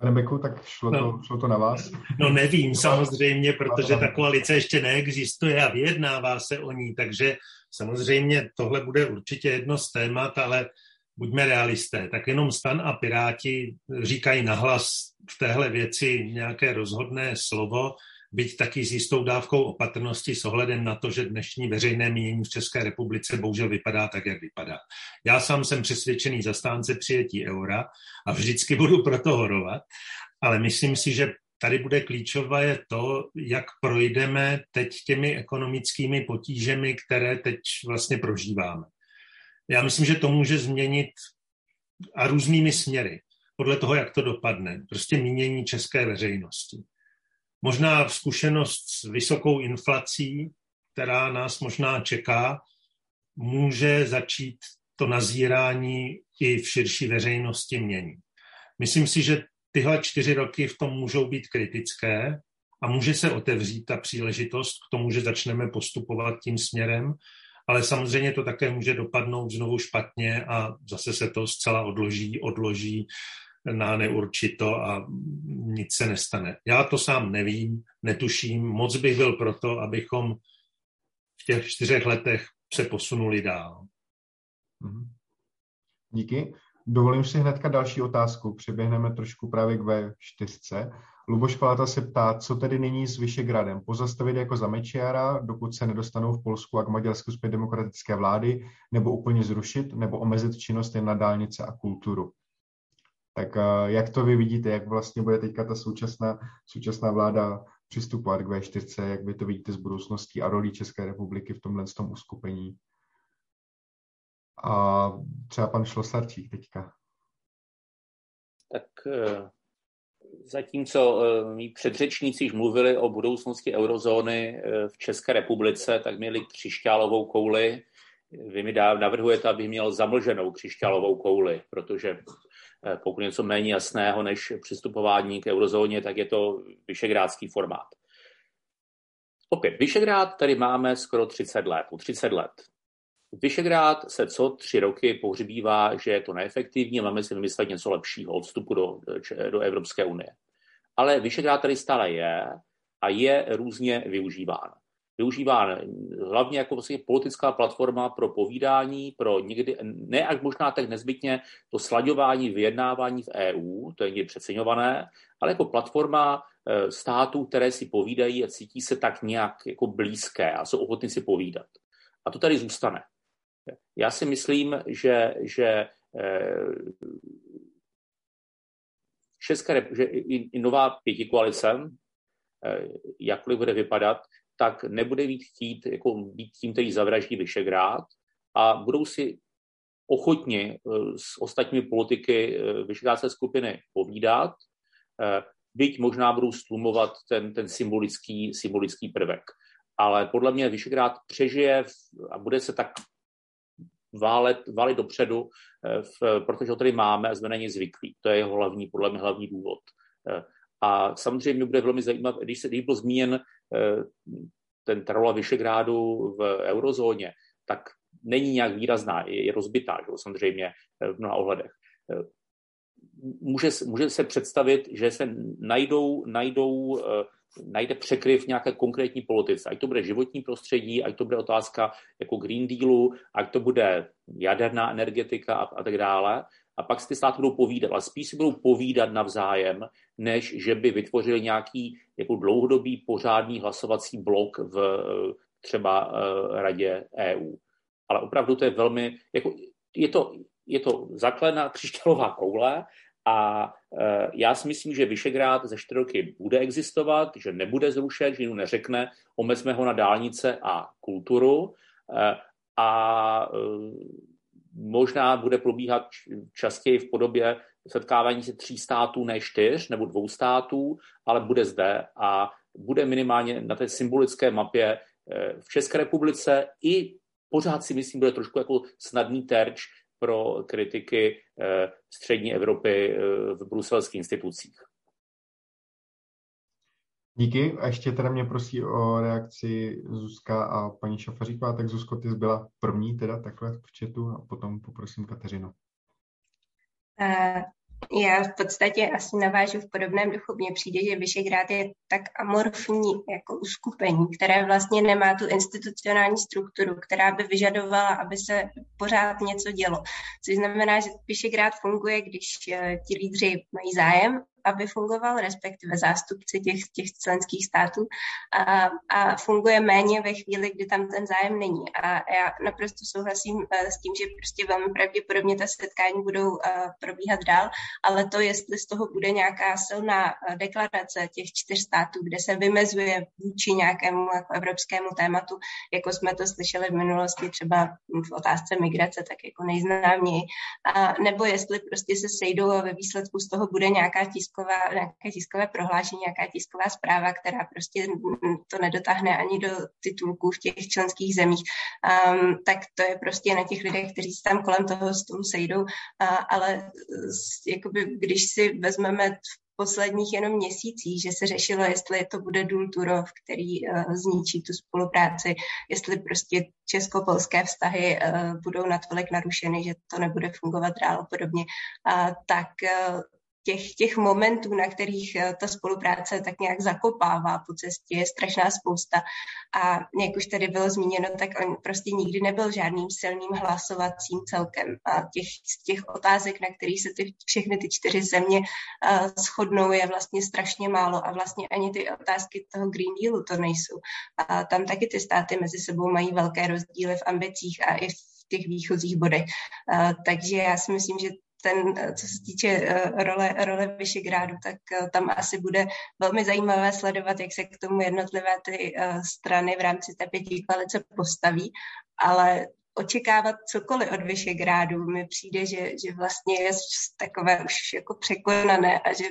Pane Beku, tak šlo to, no, šlo to na vás? No nevím samozřejmě, protože ta koalice ještě neexistuje a vyjednává se o ní, takže samozřejmě tohle bude určitě jedno z témat, ale buďme realisté, tak jenom stan a Piráti říkají nahlas v téhle věci nějaké rozhodné slovo byť taky s jistou dávkou opatrnosti s ohledem na to, že dnešní veřejné mínění v České republice bohužel vypadá tak, jak vypadá. Já sám jsem přesvědčený zastánce přijetí eura a vždycky budu proto horovat, ale myslím si, že tady bude klíčové to, jak projdeme teď těmi ekonomickými potížemi, které teď vlastně prožíváme. Já myslím, že to může změnit a různými směry, podle toho, jak to dopadne. Prostě mínění české veřejnosti. Možná zkušenost s vysokou inflací, která nás možná čeká, může začít to nazírání i v širší veřejnosti měnit. Myslím si, že tyhle čtyři roky v tom můžou být kritické a může se otevřít ta příležitost k tomu, že začneme postupovat tím směrem, ale samozřejmě to také může dopadnout znovu špatně a zase se to zcela odloží, odloží na neurčito a nic se nestane. Já to sám nevím, netuším. Moc bych byl proto, abychom v těch čtyřech letech se posunuli dál. Mhm. Díky. Dovolím si hnedka další otázku. Přeběhneme trošku právě k V4. Luboš Palata se ptá, co tedy nyní s Vyšegradem? Pozastavit jako za Mečiara, dokud se nedostanou v Polsku a k Maďarsku zpět demokratické vlády, nebo úplně zrušit, nebo omezit činnost jen na dálnice a kulturu? Tak eh, jak to vy vidíte, jak vlastně bude teďka ta současná, současná vláda přistupovat k V4, jak vy to vidíte z budoucností a rolí České republiky v tomhle tom uskupení? A třeba pan Šlosarčík teďka. Tak eh, zatímco eh, mý předřečníci již mluvili o budoucnosti eurozóny v České republice, tak měli křišťálovou kouli. Vy mi navrhujete, abych měl zamlženou křišťálovou kouli, protože Eh, pokud něco méně jasného než přistupování k eurozóně, tak je to vyšegrádský formát. Opět, Vyšegrád tady máme skoro 30 let, 30 let. Vyšegrád se co tři roky pohřbívá, že je to neefektivní a máme si vymyslet něco lepšího od vstupu do, do Evropské unie. Ale Vyšegrád tady stále je a je různě využíván. Využívá hlavně jako vlastně politická platforma pro povídání, pro někdy, ne až možná tak nezbytně to slaďování, vyjednávání v EU, to je přeceňované, ale jako platforma eh, států, které si povídají a cítí se tak nějak jako blízké a jsou ochotní si povídat. A to tady zůstane. Já si myslím, že, že eh, České, že i nová pětikoalice, eh, jakkoliv bude vypadat, tak nebude být chtít jako být tím, který zavraždí Vyšegrád a budou si ochotni s ostatními politiky Vyšegrádské skupiny povídat, byť možná budou stlumovat ten, ten symbolický, symbolický prvek. Ale podle mě Vyšegrád přežije a bude se tak válet, válet dopředu, eh, v, protože ho tady máme a jsme na něj zvyklí. To je jeho hlavní, podle mě hlavní důvod. Eh, a samozřejmě bude velmi zajímavé, když se když byl zmíněn eh, ten rola Vyšegrádu v eurozóně, tak není nějak výrazná, je, rozbitá, že? samozřejmě v mnoha ohledech může, může se představit, že se najdou, najdou, najde překryv nějaké konkrétní politice. Ať to bude životní prostředí, ať to bude otázka jako Green Dealu, ať to bude jaderná energetika a, a tak dále. A pak si ty státy budou povídat, ale spíš si budou povídat navzájem, než že by vytvořili nějaký jako dlouhodobý pořádný hlasovací blok v eh, třeba uh, radě EU. Ale opravdu to je velmi, jako, je to, je to zaklená křišťálová koule a e, já si myslím, že Vyšegrád ze čtyři roky bude existovat, že nebude zrušen, že jinou neřekne, omezme ho na dálnice a kulturu a možná bude probíhat častěji v podobě setkávání se tří států, ne čtyř nebo dvou států, ale bude zde a bude minimálně na té symbolické mapě v České republice i pořád si myslím, bude trošku jako snadný terč pro kritiky eh, střední Evropy eh, v bruselských institucích. Díky. A ještě teda mě prosí o reakci Zuzka a paní Šafaříková. Tak Zuzko, ty byla první teda takhle v četu a potom poprosím Kateřinu. Uh, já v podstatě asi navážu v podobném duchu. Mně přijde, že Vyšegrád je tak amorfní jako uskupení, které vlastně nemá tu institucionální strukturu, která by vyžadovala, aby se pořád něco dělo. Což znamená, že Vyšegrád funguje, když eh, ti lídři mají zájem aby fungoval, respektive zástupci těch, těch členských států a, a funguje méně ve chvíli, kdy tam ten zájem není. A já naprosto souhlasím eh, s tím, že prostě velmi pravděpodobně ta setkání budou eh, probíhat dál, ale to, jestli z toho bude nějaká silná eh, deklarace těch čtyř států, kde se vymezuje vůči nějakému jako evropskému tématu, jako jsme to slyšeli v minulosti třeba v otázce migrace, tak jako nejznáměji, a nebo jestli prostě se sejdou a ve výsledku z toho bude nějaká tisk tisková, nějaké tiskové prohlášení, nějaká tisková zpráva, která prostě to nedotáhne ani do titulků v těch členských zemích, um, tak to je prostě na těch lidech, kteří se tam kolem toho stolu sejdou, uh, ale jakoby, když si vezmeme posledních jenom měsících, že se řešilo, jestli to bude důl Turov, který uh, zničí tu spolupráci, jestli prostě česko-polské vztahy uh, budou natolik narušeny, že to nebude fungovat dál a podobně, uh, tak uh, těch, těch momentů, na kterých eh, ta spolupráce tak nějak zakopává po cestě, je strašná spousta. A jak už tady bylo zmíněno, tak on prostě nikdy nebyl žádným silným hlasovacím celkem. A těch, těch otázek, na kterých se ty, všechny ty čtyři země uh, shodnou, je vlastně strašně málo. A vlastně ani ty otázky toho Green Dealu to nejsou. A tam taky ty státy mezi sebou mají velké rozdíly v ambicích a i v těch výchozích bodech. Uh, takže já si myslím, že ten, eh, co se týče eh, role, role Vyšegrádu, tak eh, tam asi bude velmi zajímavé sledovat, jak se k tomu jednotlivé ty strany v rámci té pěti koalice postaví, ale očekávat cokoliv od Vyšegrádu mi přijde, že, že vlastně je takové už jako překonané a že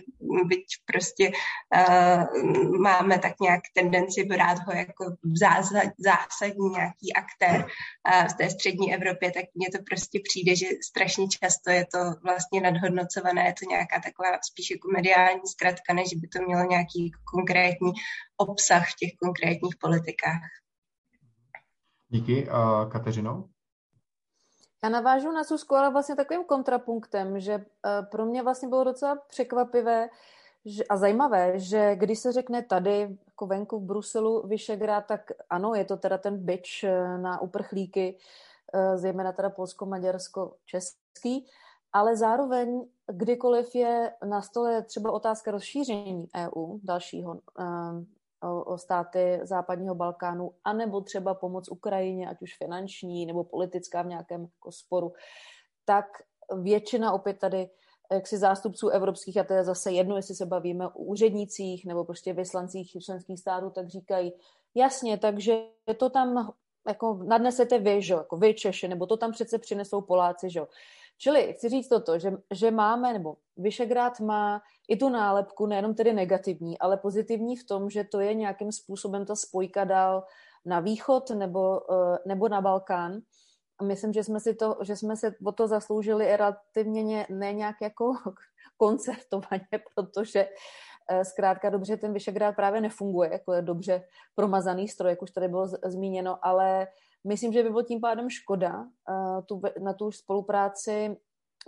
byť prostě uh, máme tak nějak tendenci brát ho jako zásad, zásadní nějaký aktér uh, v té střední Evropě, tak mně to prostě přijde, že strašně často je to vlastně nadhodnocované, je to nějaká taková spíš jako mediální zkratka, než by to mělo nějaký konkrétní obsah v těch konkrétních politikách. Díky. A Kateřino? Já navážu na Susku, ale vlastně takovým kontrapunktem, že eh, pro mě vlastně bylo docela překvapivé že, a zajímavé, že když se řekne tady jako venku v Bruselu Vyšegrad, tak ano, je to teda ten byč na uprchlíky, zejména teda Polsko, Maďarsko, Český, ale zároveň kdykoliv je na stole třeba otázka rozšíření EU dalšího o, státy západního Balkánu, anebo třeba pomoc Ukrajině, ať už finanční nebo politická v nějakém jako sporu, tak většina opět tady jaksi zástupců evropských, a to je zase jedno, jestli se bavíme o úřednicích nebo prostě vyslancích členských států, tak říkají, jasně, takže to tam jako nadnesete vy, že? jako vy Češi, nebo to tam přece přinesou Poláci, že? Čili chci říct toto, že, že máme, nebo Vyšegrád má i tu nálepku, nejenom tedy negativní, ale pozitivní v tom, že to je nějakým způsobem ta spojka dál na východ nebo, eh, nebo na Balkán. Myslím, že jsme, si to, že jsme se o to zasloužili relativně ne nějak jako koncertovaně, protože eh, zkrátka dobře ten Vyšegrád právě nefunguje, jako je dobře promazaný stroj, jak už tady bylo zmíněno, ale Myslím, že by bylo tím pádem škoda uh, tu, na tu spolupráci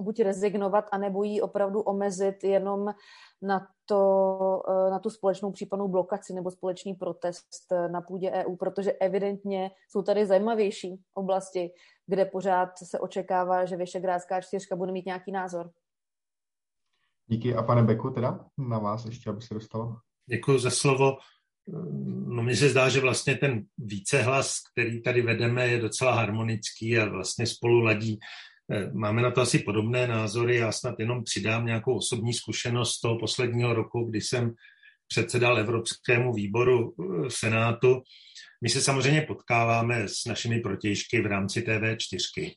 buď rezignovat, anebo ji opravdu omezit jenom na, to, uh, na tu společnou případnou blokaci nebo společný protest eh, na půdě EU, protože evidentně jsou tady zajímavější oblasti, kde pořád se očekává, že Vyšegrádská čtyřka bude mít nějaký názor. Díky. A pane Beku, teda na vás ještě, aby se dostalo. Děkuji za slovo. No mně se zdá, že vlastně ten vícehlas, který tady vedeme, je docela harmonický a vlastně spolu ladí. Eh, máme na to asi podobné názory. Já snad jenom přidám nějakou osobní zkušenost z toho posledního roku, kdy jsem předsedal Evropskému výboru v Senátu. My se samozřejmě potkáváme s našimi protějšky v rámci TV4,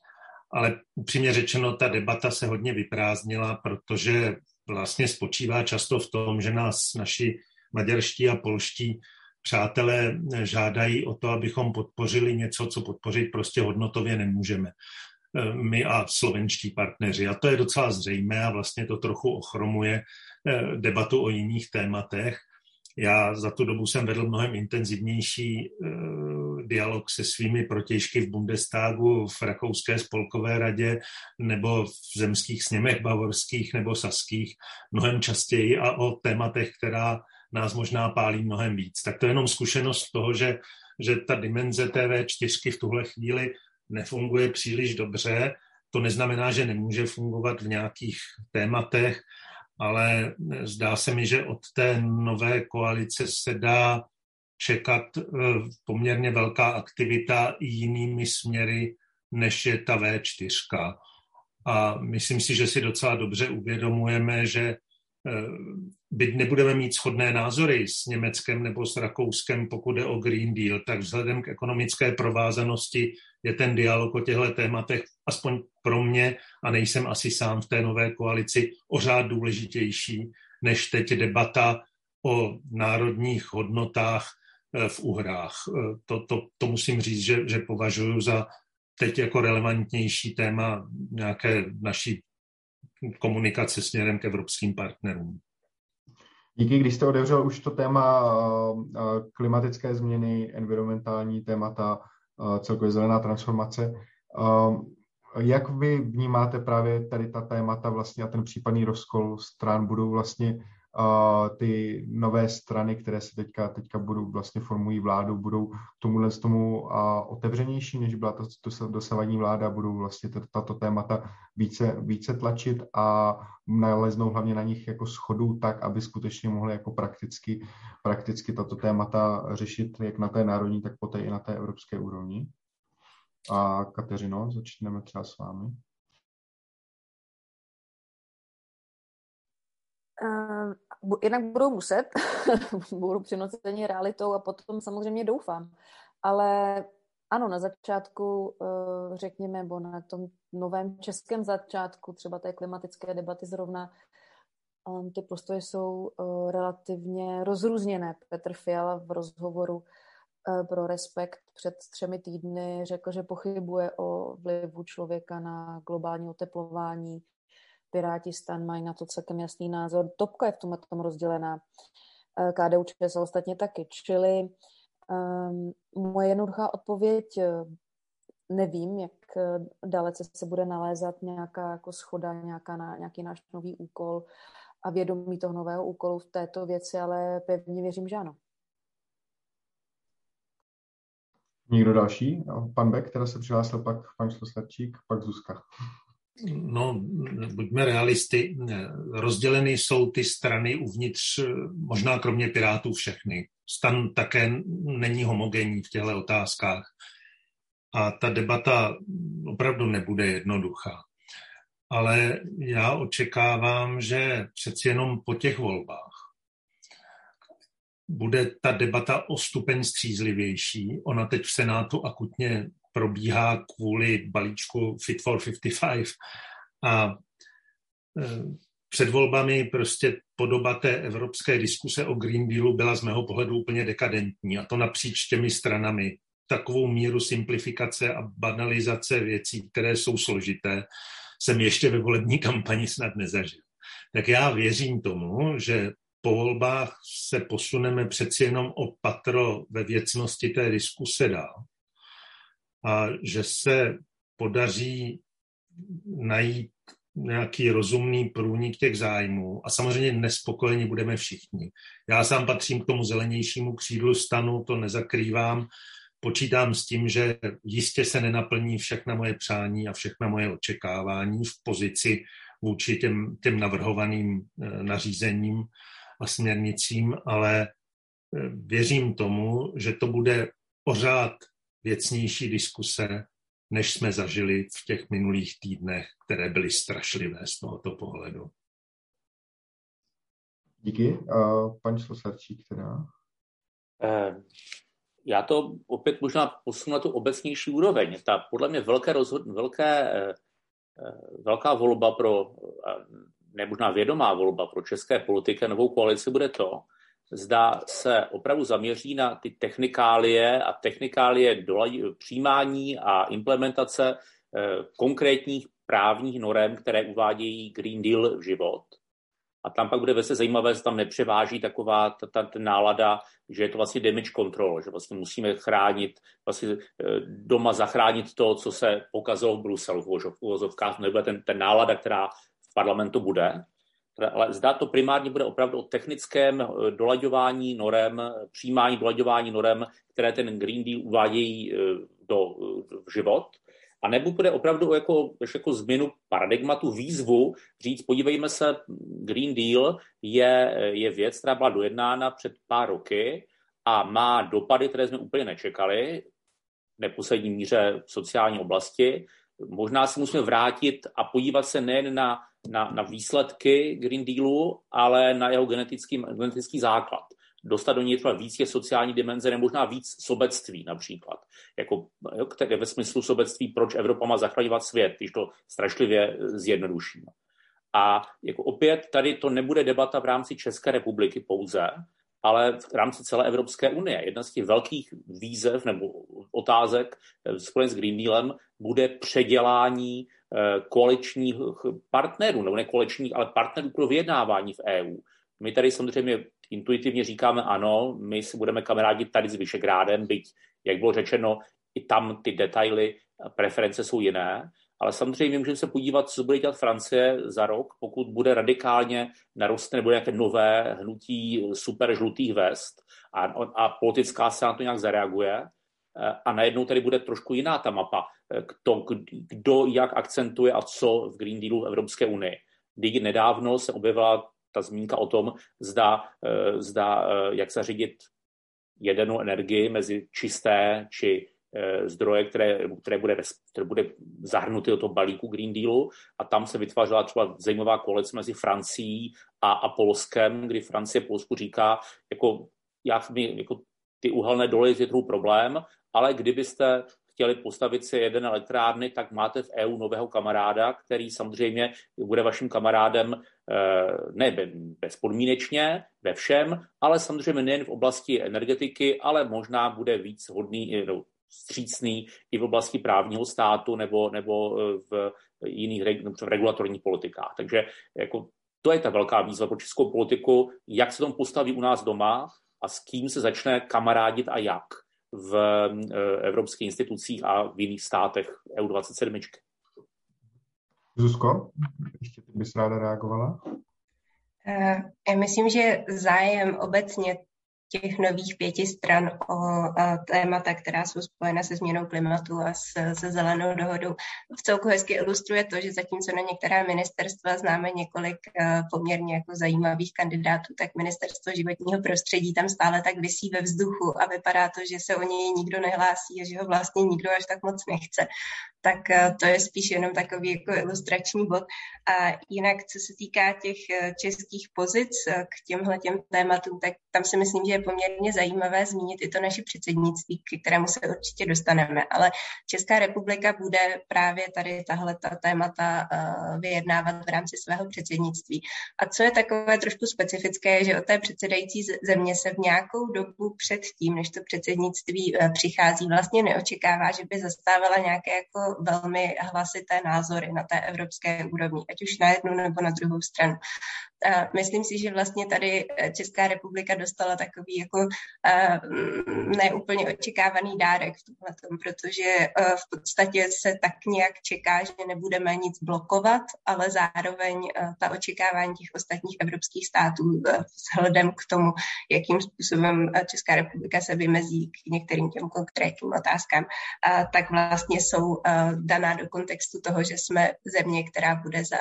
ale upřímně řečeno, ta debata se hodně vyprázdnila, protože vlastně spočívá často v tom, že nás naši maďarští a polští přátelé žádají o to, abychom podpořili něco, co podpořit prostě hodnotově nemůžeme. Eh, my a slovenští partneři. A to je docela zřejmé a vlastně to trochu ochromuje eh, debatu o jiných tématech. Já za tu dobu jsem vedl mnohem intenzivnější eh, dialog se svými protěžky v Bundestagu, v Rakouské spolkové radě nebo v zemských sněmech bavorských nebo saských mnohem častěji a o tématech, která nás možná pálí mnohem víc. Tak to je jenom zkušenost toho, že, že ta dimenze TV4 v tuhle chvíli nefunguje příliš dobře. To neznamená, že nemůže fungovat v nějakých tématech, ale zdá se mi, že od té nové koalice se dá čekat eh, poměrně velká aktivita i jinými směry, než je ta V4. A myslím si, že si docela dobře uvědomujeme, že byť nebudeme mít shodné názory s Německem nebo s Rakouskem, pokud je o Green Deal, tak vzhledem k ekonomické provázanosti je ten dialog o těchto tématech, aspoň pro mě, a nejsem asi sám v té nové koalici, o řád důležitější, než teď debata o národních hodnotách eh, v uhrách. Eh, to, to, to musím říct, že, že považuji za teď jako relevantnější téma nějaké naší komunikace směrem k evropským partnerům. Díky, když jste otevřel už to téma klimatické změny, environmentální témata, celkově zelená transformace. Jak vy vnímáte právě tady ta témata vlastně a ten případný rozkol stran budou vlastně ty nové strany, které se teďka, teďka budou vlastně formují vládu, budou tomuhle z tomu otevřenější, než byla ta dosavadní vláda, budou vlastně tato témata více, více tlačit a naleznou hlavně na nich jako schodu tak, aby skutečně mohli jako prakticky, prakticky tato témata řešit jak na té národní, tak poté i na té evropské úrovni. A Kateřino, začneme třeba s vámi. Uh, jednak budou muset, budou přinoceni realitou a potom samozřejmě doufám. Ale ano, na začátku, uh, řekněme, nebo na tom novém českém začátku, třeba té klimatické debaty zrovna, um, ty postoje jsou uh, relativně rozrůzněné. Petr Fiala v rozhovoru uh, pro Respekt před třemi týdny řekl, že pochybuje o vlivu člověka na globální oteplování, Piráti stan mají na to celkem jasný názor. Topka je v tomhle tom rozdělená. Eh, KDU ČSL ostatně taky. Čili um, moje jednoduchá odpověď eh, nevím, jak eh, dalece se bude nalézat nějaká jako schoda, nějaká na, nějaký náš nový úkol a vědomí toho nového úkolu v této věci, ale pevně věřím, že ano. Někdo další? Pan Beck, která se přihlásil, pak pan Šlostarčík, pak Zuzka. No, buďme realisty. Rozděleny jsou ty strany uvnitř, možná kromě Pirátů všechny. Stan také není homogenní v těchto otázkách. A ta debata opravdu nebude jednoduchá. Ale já očekávám, že přeci jenom po těch volbách bude ta debata o stupeň střízlivější. Ona teď v Senátu akutně probíhá kvůli balíčku Fit for 55 a e, před volbami prostě podoba té evropské diskuse o Green Dealu byla z mého pohledu úplně dekadentní a to napříč těmi stranami. Takovou míru simplifikace a banalizace věcí, které jsou složité, jsem ještě ve volební kampani snad nezažil. Tak já věřím tomu, že po volbách se posuneme přeci jenom o patro ve věcnosti té diskuse dál a že se podaří najít nějaký rozumný průnik těch zájmů a samozřejmě nespokojeni budeme všichni. Já sám patřím k tomu zelenějšímu křídlu stanu, to nezakrývám. Počítám s tím, že jistě se nenaplní všechna moje přání a všechna moje očekávání v pozici vůči těm, těm navrhovaným eh, nařízením a směrnicím, ale eh, věřím tomu, že to bude pořád věcnější diskuse, než jsme zažili v těch minulých týdnech, které byly strašlivé z tohoto pohledu. Díky. Uh, pan Šlosarčík teda. Uh, já to opět možná posunu na tu obecnější úroveň. Ta podle mě velké rozhod, velké, uh, velká volba pro, uh, ne možná vědomá volba pro české politiky a novou koalici bude to, zda se opravdu zaměří na ty technikálie a technikálie přijímání a implementace eh, konkrétních právních norem, které uvádějí Green Deal v život. A tam pak bude velice zajímavé, že tam nepřeváží taková ta, ta, ta nálada, že je to vlastně damage control, že vlastně musíme chránit, vlastně eh, doma zachránit to, co se pokazilo v Bruselu v uvozovkách, nebude ten, ten nálada, která v parlamentu bude ale zdá to primárně bude opravdu o technickém eh, dolaďování norem, přijímání dolaďování norem, které ten Green Deal uvádějí eh, do, eh, v život. A nebo bude opravdu jako, jako změnu paradigmatu, výzvu říct, podívejme se, Green Deal je, je věc, která byla dojednána před pár roky a má dopady, které jsme úplně nečekali, v neposlední míře v sociální oblasti. Možná se musíme vrátit a podívat se nejen na na, na výsledky Green Dealu, ale na jeho genetický, genetický základ. Dostat do něj třeba víc je sociální dimenze, nebo možná víc sobectví například. Jako, jo, které ve smyslu sobectví, proč Evropa má zachraňovat svět, když to strašlivě zjednodušíme. A jako opět tady to nebude debata v rámci České republiky pouze, ale v rámci celé Evropské unie. Jedna z těch velkých výzev nebo otázek spojených s Green Dealem bude předělání Eh, koaličních partnerů, nebo ne koaličních, ale partnerů pro vyjednávání v EU. My tady samozřejmě intuitivně říkáme ano, my si budeme kamarádit tady s Vyšegrádem, byť, jak bylo řečeno, i tam ty detaily, preference jsou jiné, ale samozřejmě můžeme se podívat, co bude dělat Francie za rok, pokud bude radikálně naroste nebo nějaké nové hnutí super žlutých vest a, a politická se na to nějak zareaguje a najednou tady bude trošku jiná ta mapa, to, kdo jak akcentuje a co v Green Dealu v Evropské unii. Kdy nedávno se objevila ta zmínka o tom, zda, eh, zda eh, jak zařídit jedenou energii mezi čisté či eh, zdroje, které, které, bude, které bude zahrnuty do toho balíku Green Dealu a tam se vytvářela třeba zajímavá koalice mezi Francií a, a Polskem, kdy Francie Polsku říká, jako, já, jako ty uhelné doly je problém, ale kdybyste chtěli postavit si jeden elektrárny, tak máte v EU nového kamaráda, který samozřejmě bude vaším kamarádem eh, ne bezpodmínečně ve všem, ale samozřejmě nejen v oblasti energetiky, ale možná bude víc hodný, no, střícný i v oblasti právního státu nebo, nebo eh, v jiných v regulatorních politikách. Takže jako, to je ta velká výzva pro českou politiku, jak se tomu postaví u nás doma a s kým se začne kamarádit a jak v eh, evropských institucích a v jiných státech EU27. Zuzko, ještě ty bys ráda reagovala? Eh, já myslím, že zájem obecně těch nových pěti stran o témata, která jsou spojena se změnou klimatu a se, se zelenou dohodou. V celku hezky ilustruje to, že zatímco na některá ministerstva známe několik poměrně jako zajímavých kandidátů, tak ministerstvo životního prostředí tam stále tak vysí ve vzduchu a vypadá to, že se o něj nikdo nehlásí a že ho vlastně nikdo až tak moc nechce tak to je spíš jenom takový jako ilustrační bod. A jinak, co se týká těch eh, českých pozic eh, k těmhle těm tématům, tak tam si myslím, že je poměrně zajímavé zmínit i to naše předsednictví, k kterému se určitě dostaneme. Ale Česká republika bude právě tady tahle ta témata vyjednávat v rámci svého předsednictví. A co je takové trošku specifické, je, že od té předsedající země se v nějakou dobu před tím, než to předsednictví přichází, vlastně neočekává, že by zastávala nějaké jako velmi hlasité názory na té evropské úrovni, ať už na jednu nebo na druhou stranu. A myslím si, že vlastně tady eh, Česká republika dostala takový jako eh, neúplně očekávaný dárek v tomhle, protože eh, v podstatě se tak nějak čeká, že nebudeme nic blokovat, ale zároveň ta očekávání těch ostatních evropských států vzhledem k tomu, jakým způsobem Česká republika se vymezí k některým těm konkrétním otázkám, tak vlastně jsou daná do kontextu toho, že jsme země, která bude za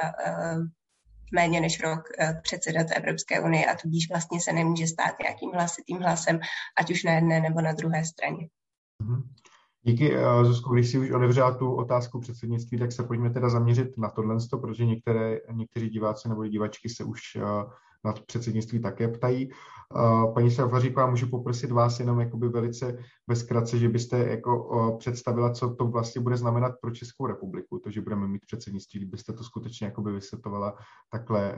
méně než rok eh, předsedat Evropské unie a tudíž vlastně se nemůže stát nějakým hlasitým hlasem, ať už na jedné nebo na druhé straně. Mhm. Díky, eh, Zuzku, když si už otevřela tu otázku předsednictví, tak se pojďme teda zaměřit na tohle, protože některé, někteří diváci nebo divačky se už eh, na předsednictví také ptají. Paní Šafaříková, můžu poprosit vás jenom jakoby velice ve zkratce, že byste jako představila, co to vlastně bude znamenat pro Českou republiku, to, že budeme mít předsednictví, kdybyste to skutečně jakoby vysvětovala takhle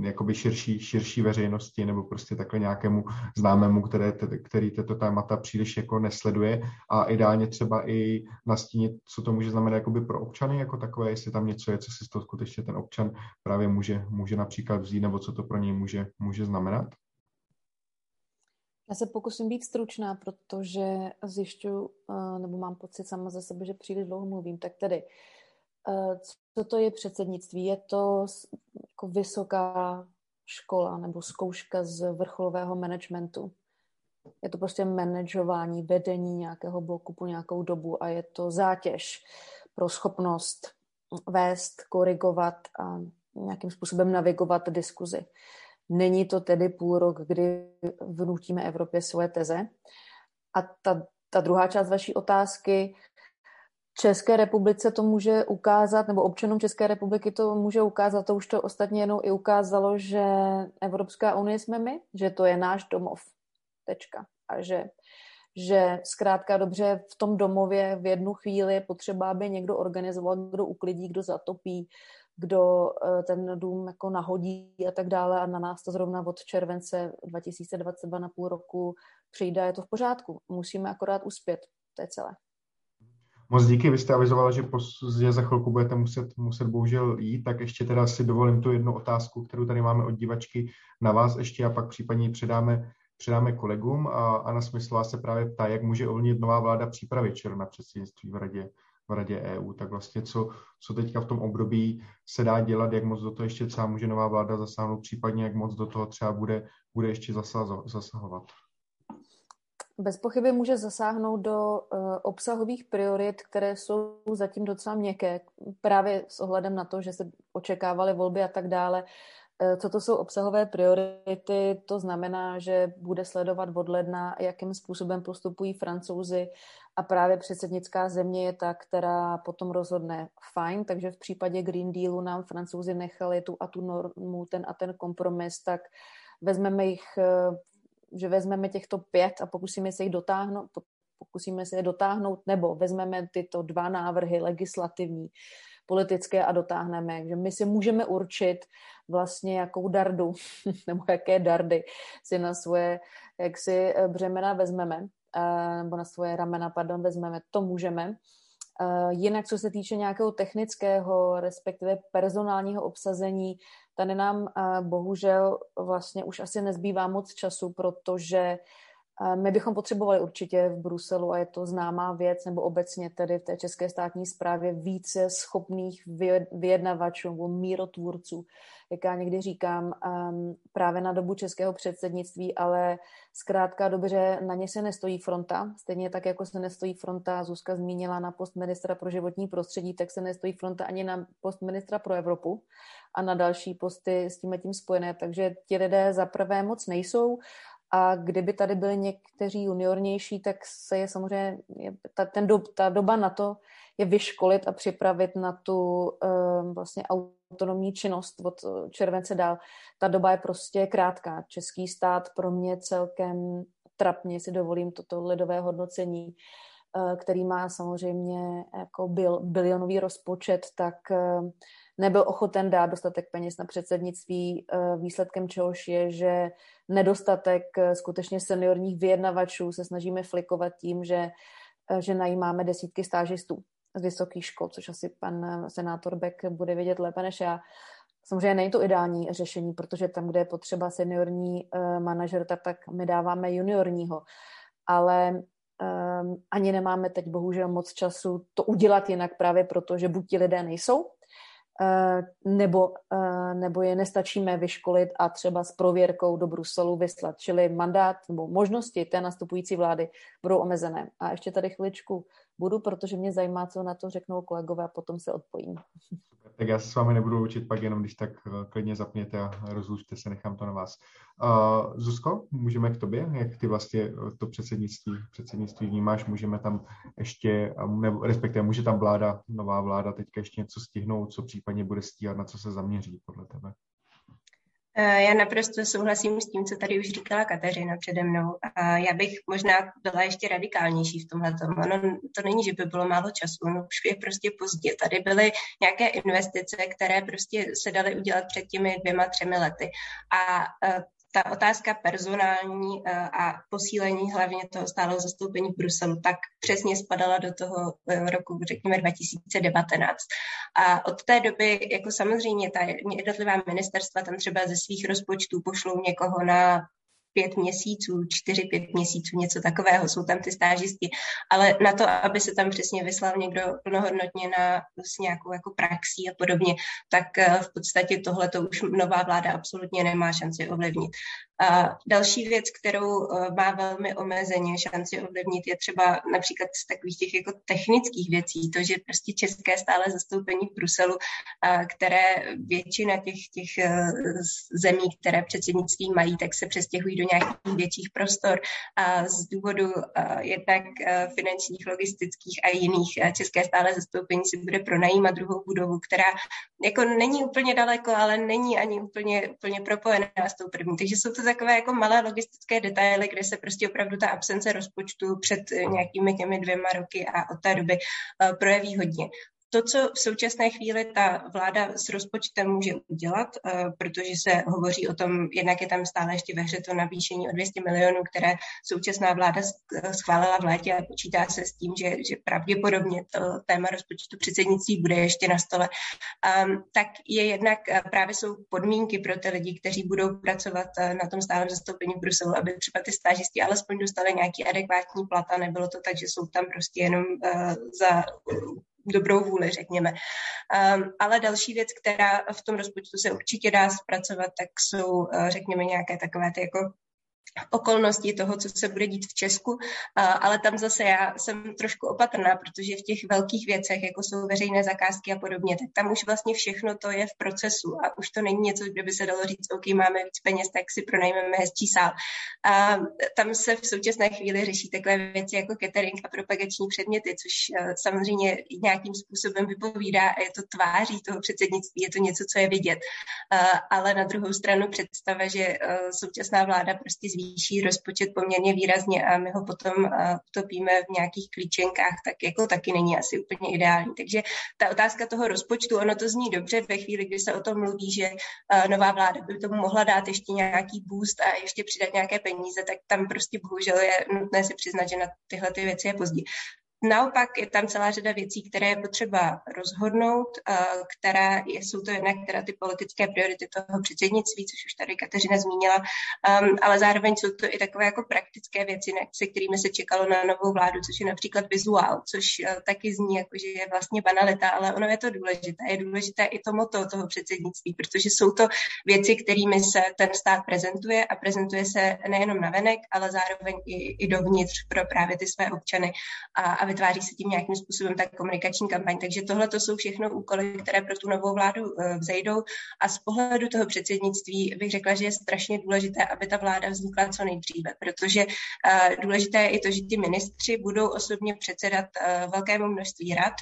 jakoby širší, širší veřejnosti nebo prostě takhle nějakému známému, které, který tyto témata příliš jako nesleduje a ideálně třeba i nastínit, co to může znamenat jakoby pro občany jako takové, jestli tam něco je, co si toho skutečně ten občan právě může, může například vzít nebo co to pro něj může, může znamenat. Já se pokusím být stručná, protože zjišťu, eh, nebo mám pocit sama ze sebe, že příliš dlouho mluvím. Tak tedy, co to je předsednictví? Je to jako vysoká škola nebo zkouška z vrcholového managementu. Je to prostě manažování, vedení nějakého bloku po nějakou dobu a je to zátěž pro schopnost vést, korigovat a nějakým způsobem navigovat diskuzi. Není to tedy půl rok, kdy vnutíme Evropě svoje teze. A ta, ta druhá část vaší otázky, České republice to může ukázat, nebo občanům České republiky to může ukázat, to už to ostatně jenom i ukázalo, že Evropská unie jsme my, že to je náš domov. Tečka. A že, že zkrátka dobře v tom domově v jednu chvíli je potřeba, aby někdo organizoval, kdo uklidí, kdo zatopí, kdo eh, ten dům jako nahodí a tak dále a na nás to zrovna od července 2022 na půl roku přijde je to v pořádku. Musíme akorát uspět. To je celé. Moc díky, vy jste avizovala, že, že za chvilku budete muset, muset bohužel jít, tak ještě teda si dovolím tu jednu otázku, kterou tady máme od divačky na vás ještě a pak případně předáme, předáme kolegům. A Anna Smyslová se právě ptá, jak může ovlivnit nová vláda přípravy čer na předsednictví v radě, v radě EU. Tak vlastně co, co teďka v tom období se dá dělat, jak moc do toho ještě třeba může nová vláda zasáhnout, případně jak moc do toho třeba bude, bude ještě zasahovat. Bez pochyby může zasáhnout do uh, obsahových priorit, které jsou zatím docela měkké, právě s ohledem na to, že se očekávaly volby a tak dále. Uh, co to jsou obsahové priority? To znamená, že bude sledovat od ledna, jakým způsobem postupují francouzi a právě předsednická země je ta, která potom rozhodne fajn, takže v případě Green Dealu nám francouzi nechali tu a tu normu, ten a ten kompromis, tak vezmeme jich uh, že vezmeme těchto pět a pokusíme se jich dotáhnout, pokusíme se je dotáhnout, nebo vezmeme tyto dva návrhy legislativní, politické a dotáhneme. Takže my si můžeme určit vlastně, jakou dardu nebo jaké dardy si na svoje jaksi eh, břemena vezmeme, eh, nebo na svoje ramena, pardon, vezmeme. To můžeme. Eh, jinak, co se týče nějakého technického, respektive personálního obsazení, tady nám bohužel vlastně už asi nezbývá moc času, protože My bychom potřebovali určitě v Bruselu, a je to známá věc, nebo obecně tedy v té české státní správě, více schopných vyjednavačů nebo mírotvůrců, jak já někdy říkám, um, právě na dobu českého předsednictví, ale zkrátka dobře, na ně se nestojí fronta, stejně tak, jako se nestojí fronta, Zuzka zmínila na post ministra pro životní prostředí, tak se nestojí fronta ani na post ministra pro Evropu a na další posty s tím tím spojené, takže ti lidé za prvé moc nejsou a kdyby tady byli někteří juniornější, tak se je samozřejmě, ta, ten do, ta doba na to je vyškolit a připravit na tu um, vlastně autonomní činnost od července dál. Ta doba je prostě krátká. Český stát pro mě celkem trapně, si dovolím toto lidové hodnocení, uh, který má samozřejmě jako bil, bilionový rozpočet, tak uh, nebyl ochoten dát dostatek peněz na předsednictví, uh, výsledkem čehož je, že nedostatek skutečně seniorních vyjednavačů se snažíme flikovat tím, že, že najímáme desítky stážistů z vysokých škol, což asi pan senátor Beck bude vědět lépe než já. Samozřejmě není to ideální řešení, protože tam, kde je potřeba seniorní manažer, tak, tak my dáváme juniorního. Ale um, ani nemáme teď bohužel moc času to udělat jinak právě proto, že buď ti lidé nejsou, Eh, nebo, eh, nebo je nestačíme vyškolit a třeba s prověrkou do Bruselu vyslat. Čili mandát nebo možnosti té nastupující vlády budou omezené. A ještě tady chviličku budu, protože mě zajímá, co na to řeknou kolegové a potom se odpojím. Tak já se s vámi nebudu učit, pak jenom když tak eh, klidně zapněte a rozlučte se, nechám to na vás. Uh, Zuzko, můžeme k tobě, jak ty vlastně eh, to předsednictví, předsednictví vnímáš, můžeme tam ještě, nebo respektive může tam vláda, nová vláda teďka ještě něco stihnout, co případně bude stíhat, na co se zaměří podle tebe? Eh, já naprosto souhlasím s tím, co tady už říkala Kateřina přede mnou. A já bych možná byla ještě radikálnější v tomhle. Ono to není, že by bylo málo času, no už je prostě pozdě. Tady byly nějaké investice, které prostě se daly udělat před těmi dvěma, třemi lety. A eh, ta otázka personální eh, a posílení hlavně toho stáleho zastoupení v Bruselu, tak přesně spadala do toho eh, roku, řekněme, 2019. A od té doby, jako samozřejmě, ta jednotlivá ministerstva tam třeba ze svých rozpočtů pošlou někoho na pět měsíců, čtyři, pět měsíců, něco takového, jsou tam ty stážisti, ale na to, aby se tam přesně vyslal někdo plnohodnotně na s nějakou jako praxí a podobně, tak eh, v podstatě tohle to už nová vláda absolutně nemá šanci ovlivnit. A další věc, kterou eh, má velmi omezeně šanci ovlivnit, je třeba například z takových těch jako technických věcí, to, že prostě české stále zastoupení v Bruselu, které většina těch, těch eh, zemí, které předsednictví mají, tak se přestěhují do nějakých větších prostor a z důvodu eh, jednak finančních, logistických a jiných české stále zastoupení si bude pronajímat druhou budovu, která jako není úplně daleko, ale není ani úplně, úplně propojená s tou první. Takže jsou to takové jako malé logistické detaily, kde se prostě opravdu ta absence rozpočtu před nějakými těmi dvěma roky a od té doby eh, projeví hodně to, co v současné chvíli ta vláda s rozpočtem může udělat, eh, protože se hovoří o tom, jednak je tam stále ještě ve hře to navýšení o 200 milionů, které současná vláda schválila v létě a počítá se s tím, že, že pravděpodobně to téma rozpočtu předsednictví bude ještě na stole, um, tak je jednak eh, právě jsou podmínky pro ty lidi, kteří budou pracovat eh, na tom stálem zastoupení v Bruselu, aby třeba ty stážisti alespoň dostali nějaký adekvátní plat a nebylo to tak, že jsou tam prostě jenom za dobrou vůli, řekněme. Um, ale další věc, která v tom rozpočtu se určitě dá zpracovat, tak jsou, uh, řekněme, nějaké takové ty jako okolnosti toho, co se bude dít v Česku, ale tam zase já jsem trošku opatrná, protože v těch velkých věcech, jako jsou veřejné zakázky a podobně, tak tam už vlastně všechno to je v procesu a už to není něco, kde by se dalo říct, OK, máme víc peněz, tak si pronajmeme hezčí sál. A tam se v současné chvíli řeší takové věci jako catering a propagační předměty, což eh, samozřejmě nějakým způsobem vypovídá a je to tváří toho předsednictví, je to něco, co je vidět. Ale na druhou stranu představa, že eh, současná vláda prostě zvýší rozpočet poměrně výrazně a my ho potom utopíme v nějakých klíčenkách, tak jako taky není asi úplně ideální. Takže ta otázka toho rozpočtu, ono to zní dobře ve chvíli, kdy se o tom mluví, že nová vláda by tomu mohla dát ještě nějaký boost a ještě přidat nějaké peníze, tak tam prostě bohužel je nutné si přiznat, že na tyhle ty věci je pozdě. Naopak je tam celá řada věcí, které je potřeba rozhodnout, eh, které jsou to jednak teda ty politické priority toho předsednictví, což už tady Kateřina zmínila, um, ale zároveň jsou to i takové jako praktické věci, se kterými se čekalo na novou vládu, což je například vizuál, což uh, taky zní jako, že je vlastně banalita, ale ono je to důležité. Je důležité i to moto toho předsednictví, protože jsou to věci, kterými se ten stát prezentuje a prezentuje se nejenom na venek, ale zároveň i, i dovnitř pro právě ty své občany a, a vytváří se tím nějakým způsobem ta komunikační kampaň. Takže tohle to jsou všechno úkoly, které pro tu novou vládu uh, vzejdou a z pohledu toho předsednictví bych řekla, že je strašně důležité, aby ta vláda vznikla co nejdříve, protože uh, důležité je i to, že ti ministři budou osobně předsedat uh, velkému množství rad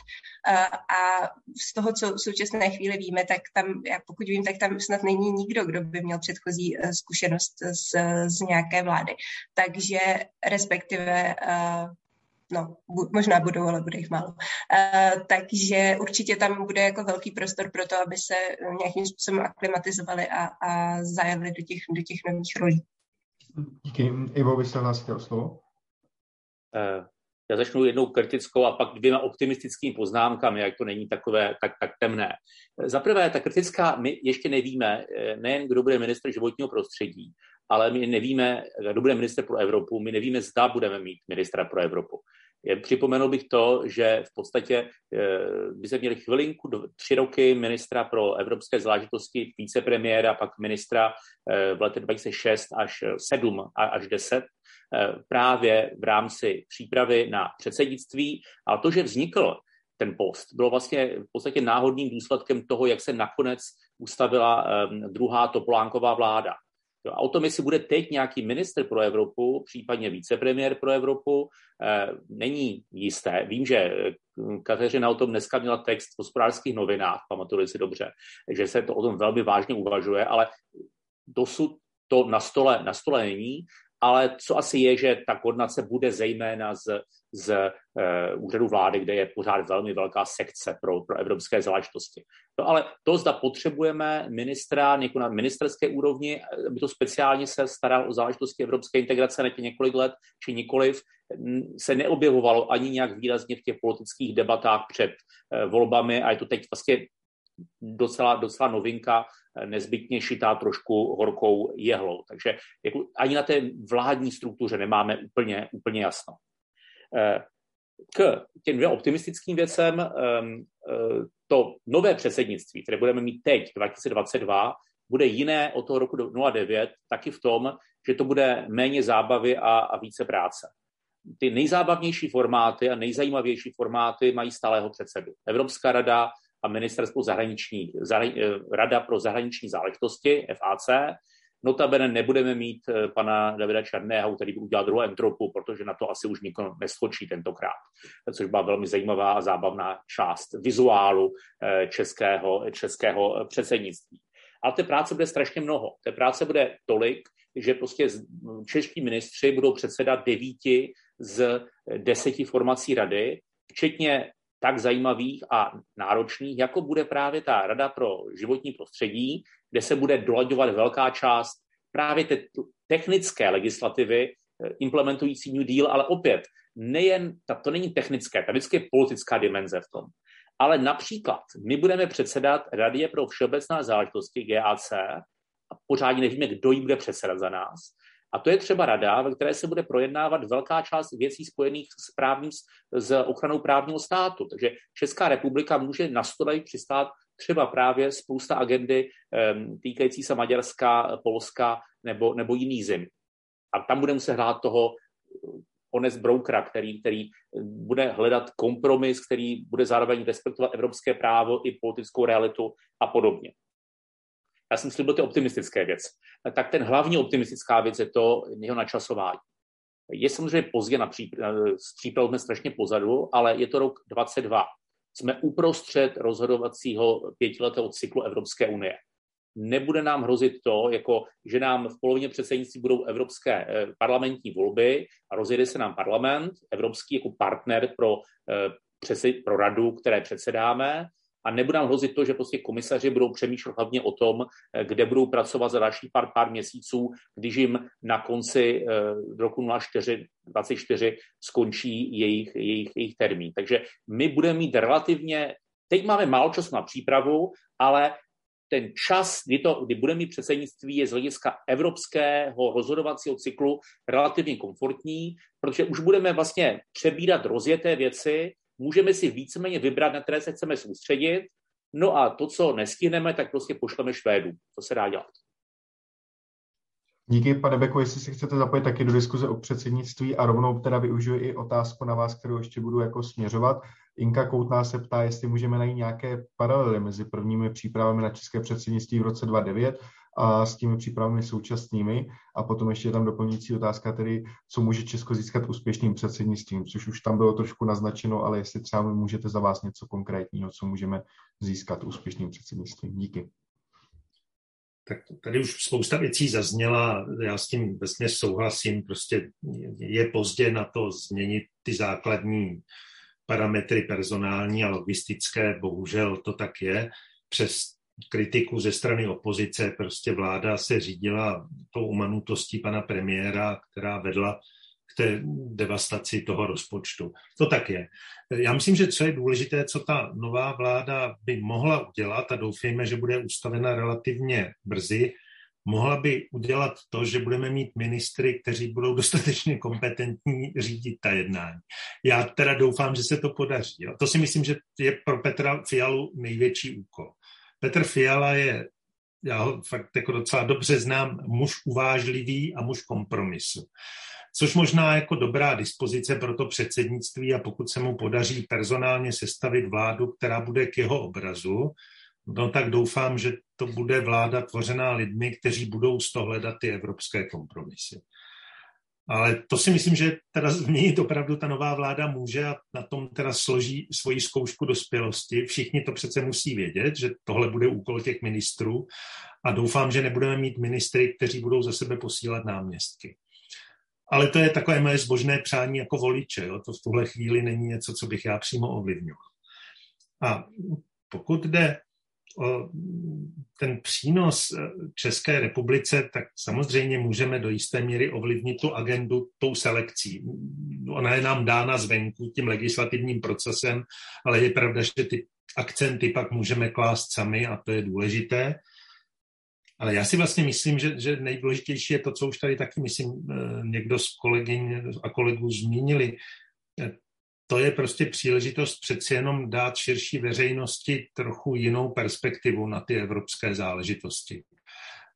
a z toho, co v současné chvíli víme, tak tam, já pokud vím, tak tam snad není nikdo, kdo by měl předchozí zkušenost z, z nějaké vlády. Takže respektive no, bu, možná budou, ale bude jich málo. Uh, takže určitě tam bude jako velký prostor pro to, aby se nějakým způsobem aklimatizovali a, a zajeli do těch, do těch nových rolí. Díky. Ivo, vy se hlásíte o slovo? Uh, já začnu jednou kritickou a pak dvěma optimistickými poznámkami, jak to není takové tak, tak temné. Za prvé, ta kritická, my ještě nevíme, nejen kdo bude ministr životního prostředí, ale my nevíme, kdo bude minister pro Evropu, my nevíme, zda budeme mít ministra pro Evropu. Připomenul bych to, že v podstatě eh, by se měli chvilinku, tři roky ministra pro evropské záležitosti, vicepremiéra, pak ministra eh, v letech 2006 až 7 až 10, eh, právě v rámci přípravy na předsednictví. A to, že vznikl ten post, bylo vlastně v podstatě náhodným důsledkem toho, jak se nakonec ustavila druhá Topolánková vláda. A o tom, jestli bude teď nějaký minister pro Evropu, případně vicepremiér pro Evropu, eh, není jisté. Vím, že eh, Kateřina o tom dneska měla text v hospodářských novinách, pamatuju si dobře, že se to o tom velmi vážně uvažuje, ale dosud to na stole, na stole není ale co asi je, že ta koordinace bude zejména z, z uh, úřadu vlády, kde je pořád velmi velká sekce pro, pro evropské záležitosti. No ale to, zda potřebujeme ministra někoho na ministerské úrovni, aby to speciálně se staral o záležitosti evropské integrace na těch několik let, či nikoliv, se neobjevovalo ani nějak výrazně v těch politických debatách před uh, volbami a je to teď vlastně docela, docela novinka, nezbytně šitá trošku horkou jehlou. Takže jako ani na té vládní struktuře nemáme úplně, úplně jasno. Eh, k těm dvěma optimistickým věcem, ehm, eh, to nové předsednictví, které budeme mít teď, 2022, bude jiné od toho roku 09, taky v tom, že to bude méně zábavy a, a více práce. Ty nejzábavnější formáty a nejzajímavější formáty mají stálého předsedu. Evropská rada a ministerstvo zahraniční, zahrani, eh, Rada pro zahraniční záležitosti, FAC. Notabene nebudeme mít eh, pana Davida Černého, který by udělal druhou entropu, protože na to asi už nikdo neskočí tentokrát, což byla velmi zajímavá a zábavná část vizuálu eh, českého, českého předsednictví. Ale té práce bude strašně mnoho. Té práce bude tolik, že prostě čeští ministři budou předsedat devíti z deseti formací rady, včetně tak zajímavých a náročných, jako bude právě ta Rada pro životní prostředí, kde se bude dolaďovat velká část právě té technické legislativy eh, implementující New Deal, ale opět, nejen, to není technické, ta vždycky je politická dimenze v tom. Ale například my budeme předsedat Radě pro všeobecná záležitosti GAC a pořádně nevíme, kdo jí bude předsedat za nás. A to je třeba rada, ve které se bude projednávat velká část věcí spojených s, právním, s ochranou právního státu. Takže Česká republika může na stole přistát třeba právě spousta agendy týkající se Maďarska, Polska nebo, nebo jiných zemí. A tam bude muset hrát toho honest brokera, který, který bude hledat kompromis, který bude zároveň respektovat evropské právo i politickou realitu a podobně já jsem slíbil ty optimistické věc. Tak ten hlavní optimistická věc je to jeho načasování. Je samozřejmě pozdě na přípravou jsme strašně pozadu, ale je to rok 22. Jsme uprostřed rozhodovacího pětiletého cyklu Evropské unie. Nebude nám hrozit to, jako, že nám v polovině předsednictví budou evropské eh, parlamentní volby a rozjede se nám parlament, evropský jako partner pro, eh, pro radu, které předsedáme a nebude nám hrozit to, že prostě komisaři budou přemýšlet hlavně o tom, eh, kde budou pracovat za další pár, pár měsíců, když jim na konci roku 2024 skončí jejich, jejich, jejich termín. Takže my budeme mít relativně, teď máme málo času na přípravu, ale ten čas, kdy, to, kdy bude mít předsednictví, je z hlediska evropského rozhodovacího cyklu relativně komfortní, protože už budeme vlastně přebírat rozjeté věci, můžeme si víceméně vybrat, na které se chceme soustředit, no a to, co nestihneme, tak prostě pošleme Švédu. To se dá dělat. Díky, pane Beko, jestli si chcete zapojit taky do diskuze o předsednictví a rovnou teda využiju i otázku na vás, kterou ještě budu jako směřovat. Inka Koutná se ptá, jestli můžeme najít nějaké paralely mezi prvními přípravami na české předsednictví v roce 2009 a s těmi přípravami současnými. A potom ještě je tam doplňující otázka, tedy co může Česko získat úspěšným předsednictvím, což už tam bylo trošku naznačeno, ale jestli třeba můžete za vás něco konkrétního, co můžeme získat úspěšným předsednictvím. Díky. Tak tady už spousta věcí zazněla, já s tím vesmě souhlasím, prostě je pozdě na to změnit ty základní parametry personální a logistické, bohužel to tak je. Přes kritiku ze strany opozice prostě vláda se řídila tou umanutostí pana premiéra, která vedla k té devastaci toho rozpočtu. To tak je. Já myslím, že co je důležité, co ta nová vláda by mohla udělat, a doufejme, že bude ustavena relativně brzy, mohla by udělat to, že budeme mít ministry, kteří budou dostatečně kompetentní řídit ta jednání. Já teda doufám, že se to podaří. To si myslím, že je pro Petra Fialu největší úkol. Petr Fiala je, já ho fakt jako docela dobře znám, muž uvážlivý a muž kompromisu. Což možná jako dobrá dispozice pro to předsednictví a pokud se mu podaří personálně sestavit vládu, která bude k jeho obrazu, no tak doufám, že to bude vláda tvořená lidmi, kteří budou z toho hledat ty evropské kompromisy. Ale to si myslím, že teda změnit opravdu ta nová vláda může a na tom teda složí svoji zkoušku dospělosti. Všichni to přece musí vědět, že tohle bude úkol těch ministrů a doufám, že nebudeme mít ministry, kteří budou za sebe posílat náměstky. Ale to je takové moje zbožné přání jako voliče. Jo? To v tuhle chvíli není něco, co bych já přímo ovlivňoval. A pokud jde ten přínos eh, České republice, tak samozřejmě můžeme do jisté míry ovlivnit tu agendu tou selekcí. Ona je nám dána zvenku tím legislativním procesem, ale je pravda, že ty akcenty pak můžeme klást sami a to je důležité. Ale já si vlastně myslím, že, že nejdůležitější je to, co už tady taky, myslím, eh, někdo z kolegyň a kolegů zmínili, to je prostě příležitost přeci jenom dát širší veřejnosti trochu jinou perspektivu na ty evropské záležitosti.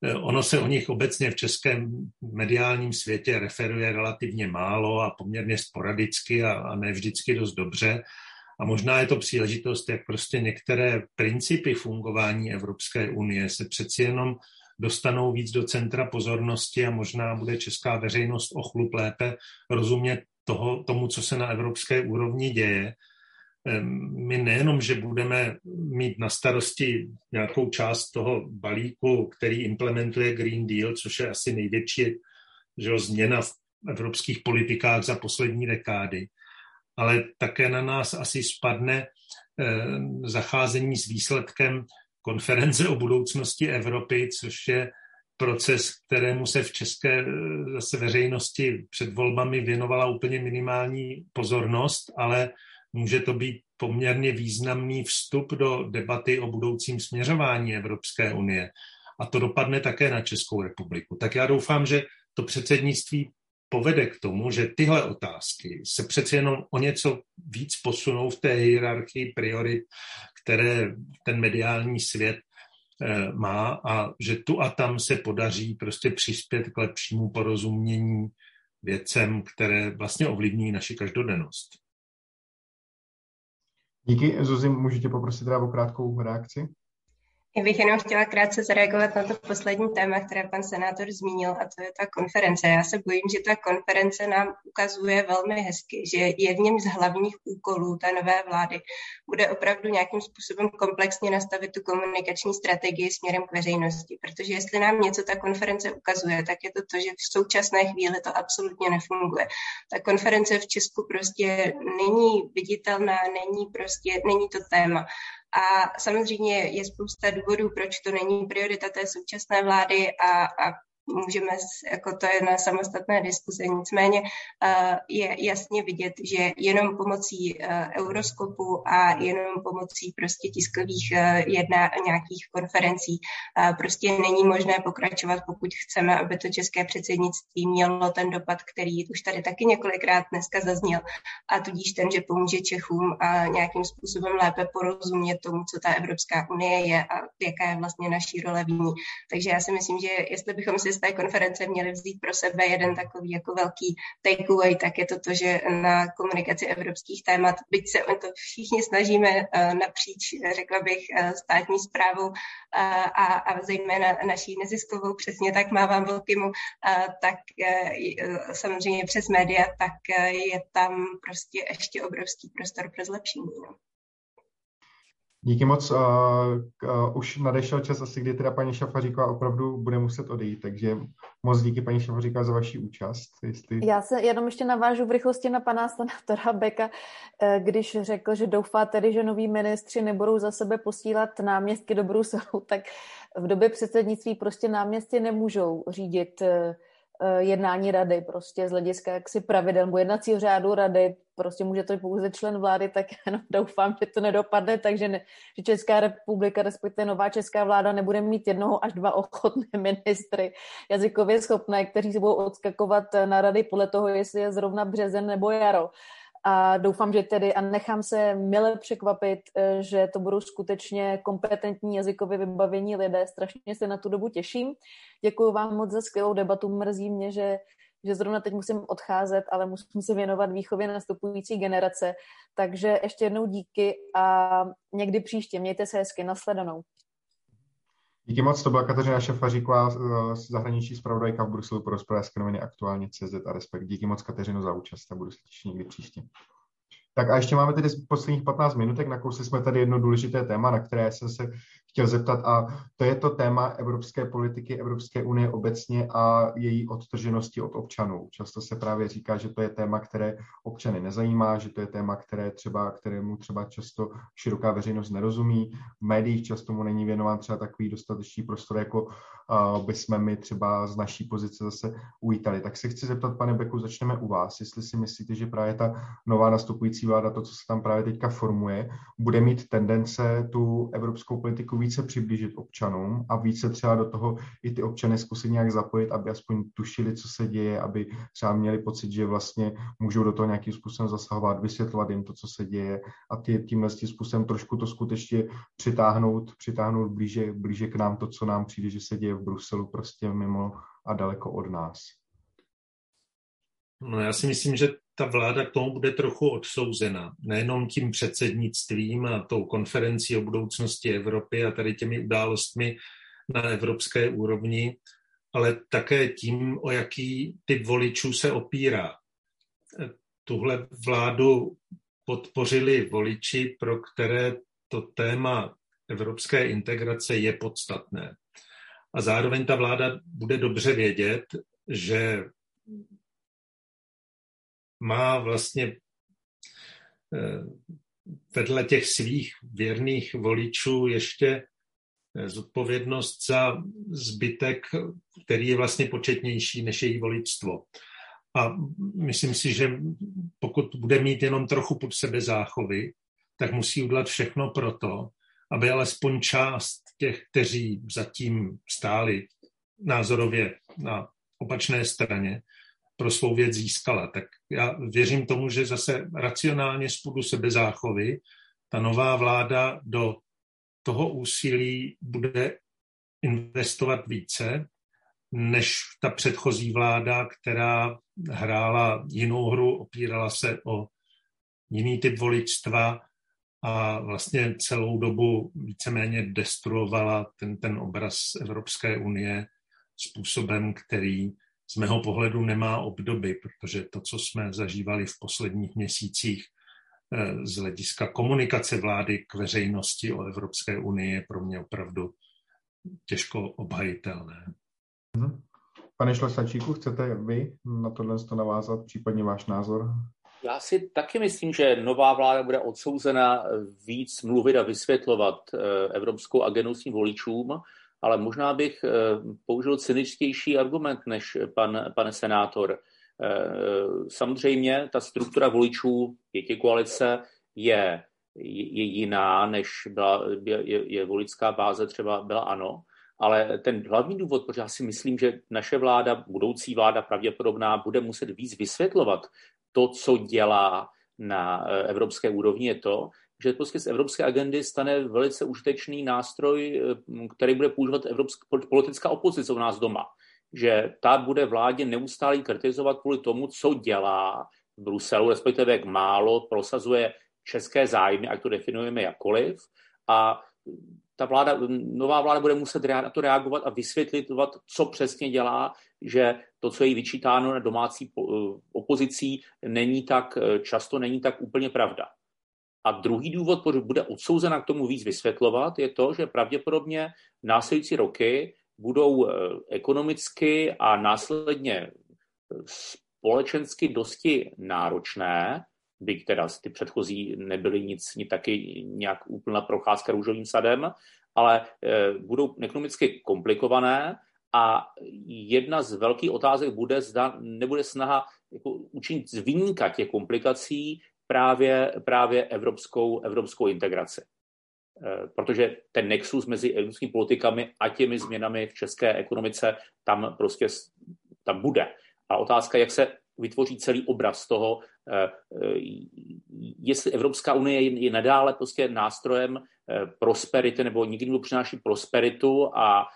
Eh, ono se o nich obecně v českém mediálním světě referuje relativně málo a poměrně sporadicky a, a ne vždycky dost dobře. A možná je to příležitost, jak prostě některé principy fungování Evropské unie se přeci jenom dostanou víc do centra pozornosti a možná bude česká veřejnost o chlup lépe rozumět toho, tomu, co se na evropské úrovni děje. My nejenom, že budeme mít na starosti nějakou část toho balíku, který implementuje Green Deal, což je asi největší že změna v evropských politikách za poslední dekády, ale také na nás asi spadne zacházení s výsledkem konference o budoucnosti Evropy, což je proces, kterému se v české eh, zase veřejnosti před volbami věnovala úplně minimální pozornost, ale může to být poměrně významný vstup do debaty o budoucím směřování Evropské unie. A to dopadne také na Českou republiku. Tak já doufám, že to předsednictví povede k tomu, že tyhle otázky se přeci jenom o něco víc posunou v té hierarchii priorit, které ten mediální svět má a že tu a tam se podaří prostě přispět k lepšímu porozumění věcem, které vlastně ovlivní naši každodennost. Díky, Zuzi, můžete poprosit teda o krátkou reakci? Já bych jenom chtěla krátce zareagovat na to poslední téma, které pan senátor zmínil, a to je ta konference. Já se bojím, že ta konference nám ukazuje velmi hezky, že jedním z hlavních úkolů té nové vlády bude opravdu nějakým způsobem komplexně nastavit tu komunikační strategii směrem k veřejnosti. Protože jestli nám něco ta konference ukazuje, tak je to to, že v současné chvíli to absolutně nefunguje. Ta konference v Česku prostě není viditelná, není prostě, není to téma. A samozřejmě je spousta důvodů, proč to není priorita té současné vlády a, a můžeme, jako to je na samostatné diskuse, nicméně eh, je jasně vidět, že jenom pomocí eh, euroskopu a jenom pomocí prostě tiskových eh, jedna nějakých konferencí prostě není možné pokračovat, pokud chceme, aby to české předsednictví mělo ten dopad, který už tady taky několikrát dneska zazněl a tudíž ten, že pomůže Čechům a nějakým způsobem lépe porozumět tomu, co ta Evropská unie je a jaká je vlastně naší role v ní. Takže já si myslím, že jestli bychom si z té konference měli vzít pro sebe jeden takový jako velký takeaway, tak je to to, že na komunikaci evropských témat, byť se o to všichni snažíme eh, napříč, řekla bych, eh, státní zprávou eh, a, a zejména naší neziskovou, přesně tak mávám velkému, tak samozřejmě přes média, tak je tam prostě ještě obrovský prostor pro zlepšení. No. Díky moc. Uh, uh, už nadešel čas asi, kdy teda paní Šafaříková opravdu bude muset odejít, takže moc díky paní Šafaříková za vaši účast. Jestli... Já se jenom ještě navážu v rychlosti na pana senátora Beka, eh, když řekl, že doufá tedy, že noví ministři nebudou za sebe posílat náměstky do Bruselu, tak v době předsednictví prostě náměstky nemůžou řídit uh, jednání rady, prostě z hlediska jaksi pravidel nebo jednacího řádu rady, prostě může to pouze člen vlády, tak jenom doufám, že to nedopadne, takže ne, že Česká republika, respektive nová česká vláda nebude mít jednoho až dva ochotné ministry jazykově schopné, kteří se budou odskakovat na rady podle toho, jestli je zrovna březen nebo jaro a doufám, že tedy a nechám se mile překvapit, eh, že to budou skutečně kompetentní jazykově vybavení lidé. Strašně se na tu dobu těším. Děkuji vám moc za skvělou debatu. Mrzí mě, že, že zrovna teď musím odcházet, ale musím se věnovat výchově nastupující generace. Takže ještě jednou díky a někdy příště. Mějte se hezky. Nasledanou. Díky moc, to byla Kateřina Šafaříková, zahraniční zpravodajka v Bruselu pro hospodářské noviny aktuálně CZ a Respekt. Díky moc Kateřino za účast a budu se těšit někdy příště. Tak a ještě máme tedy posledních 15 minutek, nakousli jsme tady jedno důležité téma, na které jsem se chtěl zeptat a to je to téma evropské politiky, Evropské unie obecně a její odtrženosti od občanů. Často se právě říká, že to je téma, které občany nezajímá, že to je téma, které třeba, kterému třeba často široká veřejnost nerozumí. V médiích často mu není věnován třeba takový dostatečný prostor, jako uh, by jsme my třeba z naší pozice zase uvítali. Tak se chci zeptat, pane Beku, začneme u vás, jestli si myslíte, že právě ta nová nastupující vláda, to, co se tam právě teďka formuje, bude mít tendence tu evropskou politiku více přiblížit občanům a více třeba do toho i ty občany zkusit nějak zapojit, aby aspoň tušili, co se děje, aby třeba měli pocit, že vlastně můžou do toho nějakým způsobem zasahovat, vysvětlovat jim to, co se děje a ty, tímhle tím způsobem trošku to skutečně přitáhnout, přitáhnout blíže, blíže k nám to, co nám přijde, že se děje v Bruselu prostě mimo a daleko od nás. No já si myslím, že ta vláda k tomu bude trochu odsouzena. Nejenom tím předsednictvím a tou konferencí o budoucnosti Evropy a tady těmi událostmi na evropské úrovni, ale také tím, o jaký typ voličů se opírá. Tuhle vládu podpořili voliči, pro které to téma evropské integrace je podstatné. A zároveň ta vláda bude dobře vědět, že má vlastně eh, vedle těch svých věrných voličů ještě eh, zodpovědnost za zbytek, který je vlastně početnější než její voličstvo. A myslím si, že pokud bude mít jenom trochu pod sebe záchovy, tak musí udělat všechno pro to, aby alespoň část těch, kteří zatím stáli názorově na opačné straně, pro svou věc získala. Tak já věřím tomu, že zase racionálně půdu sebezáchovy ta nová vláda do toho úsilí bude investovat více, než ta předchozí vláda, která hrála jinou hru, opírala se o jiný typ voličstva a vlastně celou dobu víceméně destruovala ten, ten obraz Evropské unie způsobem, který z mého pohledu nemá obdoby, protože to, co jsme zažívali v posledních měsících eh, z hlediska komunikace vlády k veřejnosti o Evropské unii je pro mě opravdu těžko obhajitelné. Mhm. Pane Šlesačíku, chcete vy na tohle to navázat, případně váš názor? Já si taky myslím, že nová vláda bude odsouzena víc mluvit a vysvětlovat eh, evropskou agendu svým voličům, ale možná bych eh, použil cyničtější argument než pan, pane senátor. Samozřejmě ta struktura voličů pěti koalice je, je jiná, než byla, je, je voličská báze třeba byla ANO, ale ten hlavní důvod, protože já si myslím, že naše vláda, budoucí vláda pravděpodobná, bude muset víc vysvětlovat to, co dělá na eh, evropské úrovni, je to, že prostě z evropské agendy stane velice užitečný nástroj, eh, který bude používat evropská politická opozice u nás doma. Že ta bude vládě neustále kritizovat kvůli tomu, co dělá v Bruselu, respektive jak málo prosazuje české zájmy, ať to definujeme jakkoliv. A ta vláda, nová vláda bude muset na to reagovat a vysvětlovat, co přesně dělá, že to, co je vyčítáno na domácí eh, opozicí, není tak eh, často není tak úplně pravda. A druhý důvod, proč bude odsouzena k tomu víc vysvětlovat, je to, že pravděpodobně následující roky budou eh, ekonomicky a následně společensky dosti náročné, byť teda ty předchozí nebyly nic, nic taky nějak úplná procházka růžovým sadem, ale e, budou ekonomicky komplikované a jedna z velkých otázek bude, zda nebude snaha jako učinit z výjimka těch komplikací právě, právě evropskou, evropskou integraci. E, protože ten nexus mezi evropskými politikami a těmi změnami v české ekonomice tam prostě tam bude. A otázka, jak se vytvoří celý obraz toho, eh, eh, jestli Evropská unie je nadále prostě nástrojem eh, prosperity nebo někdy přináší prosperitu a,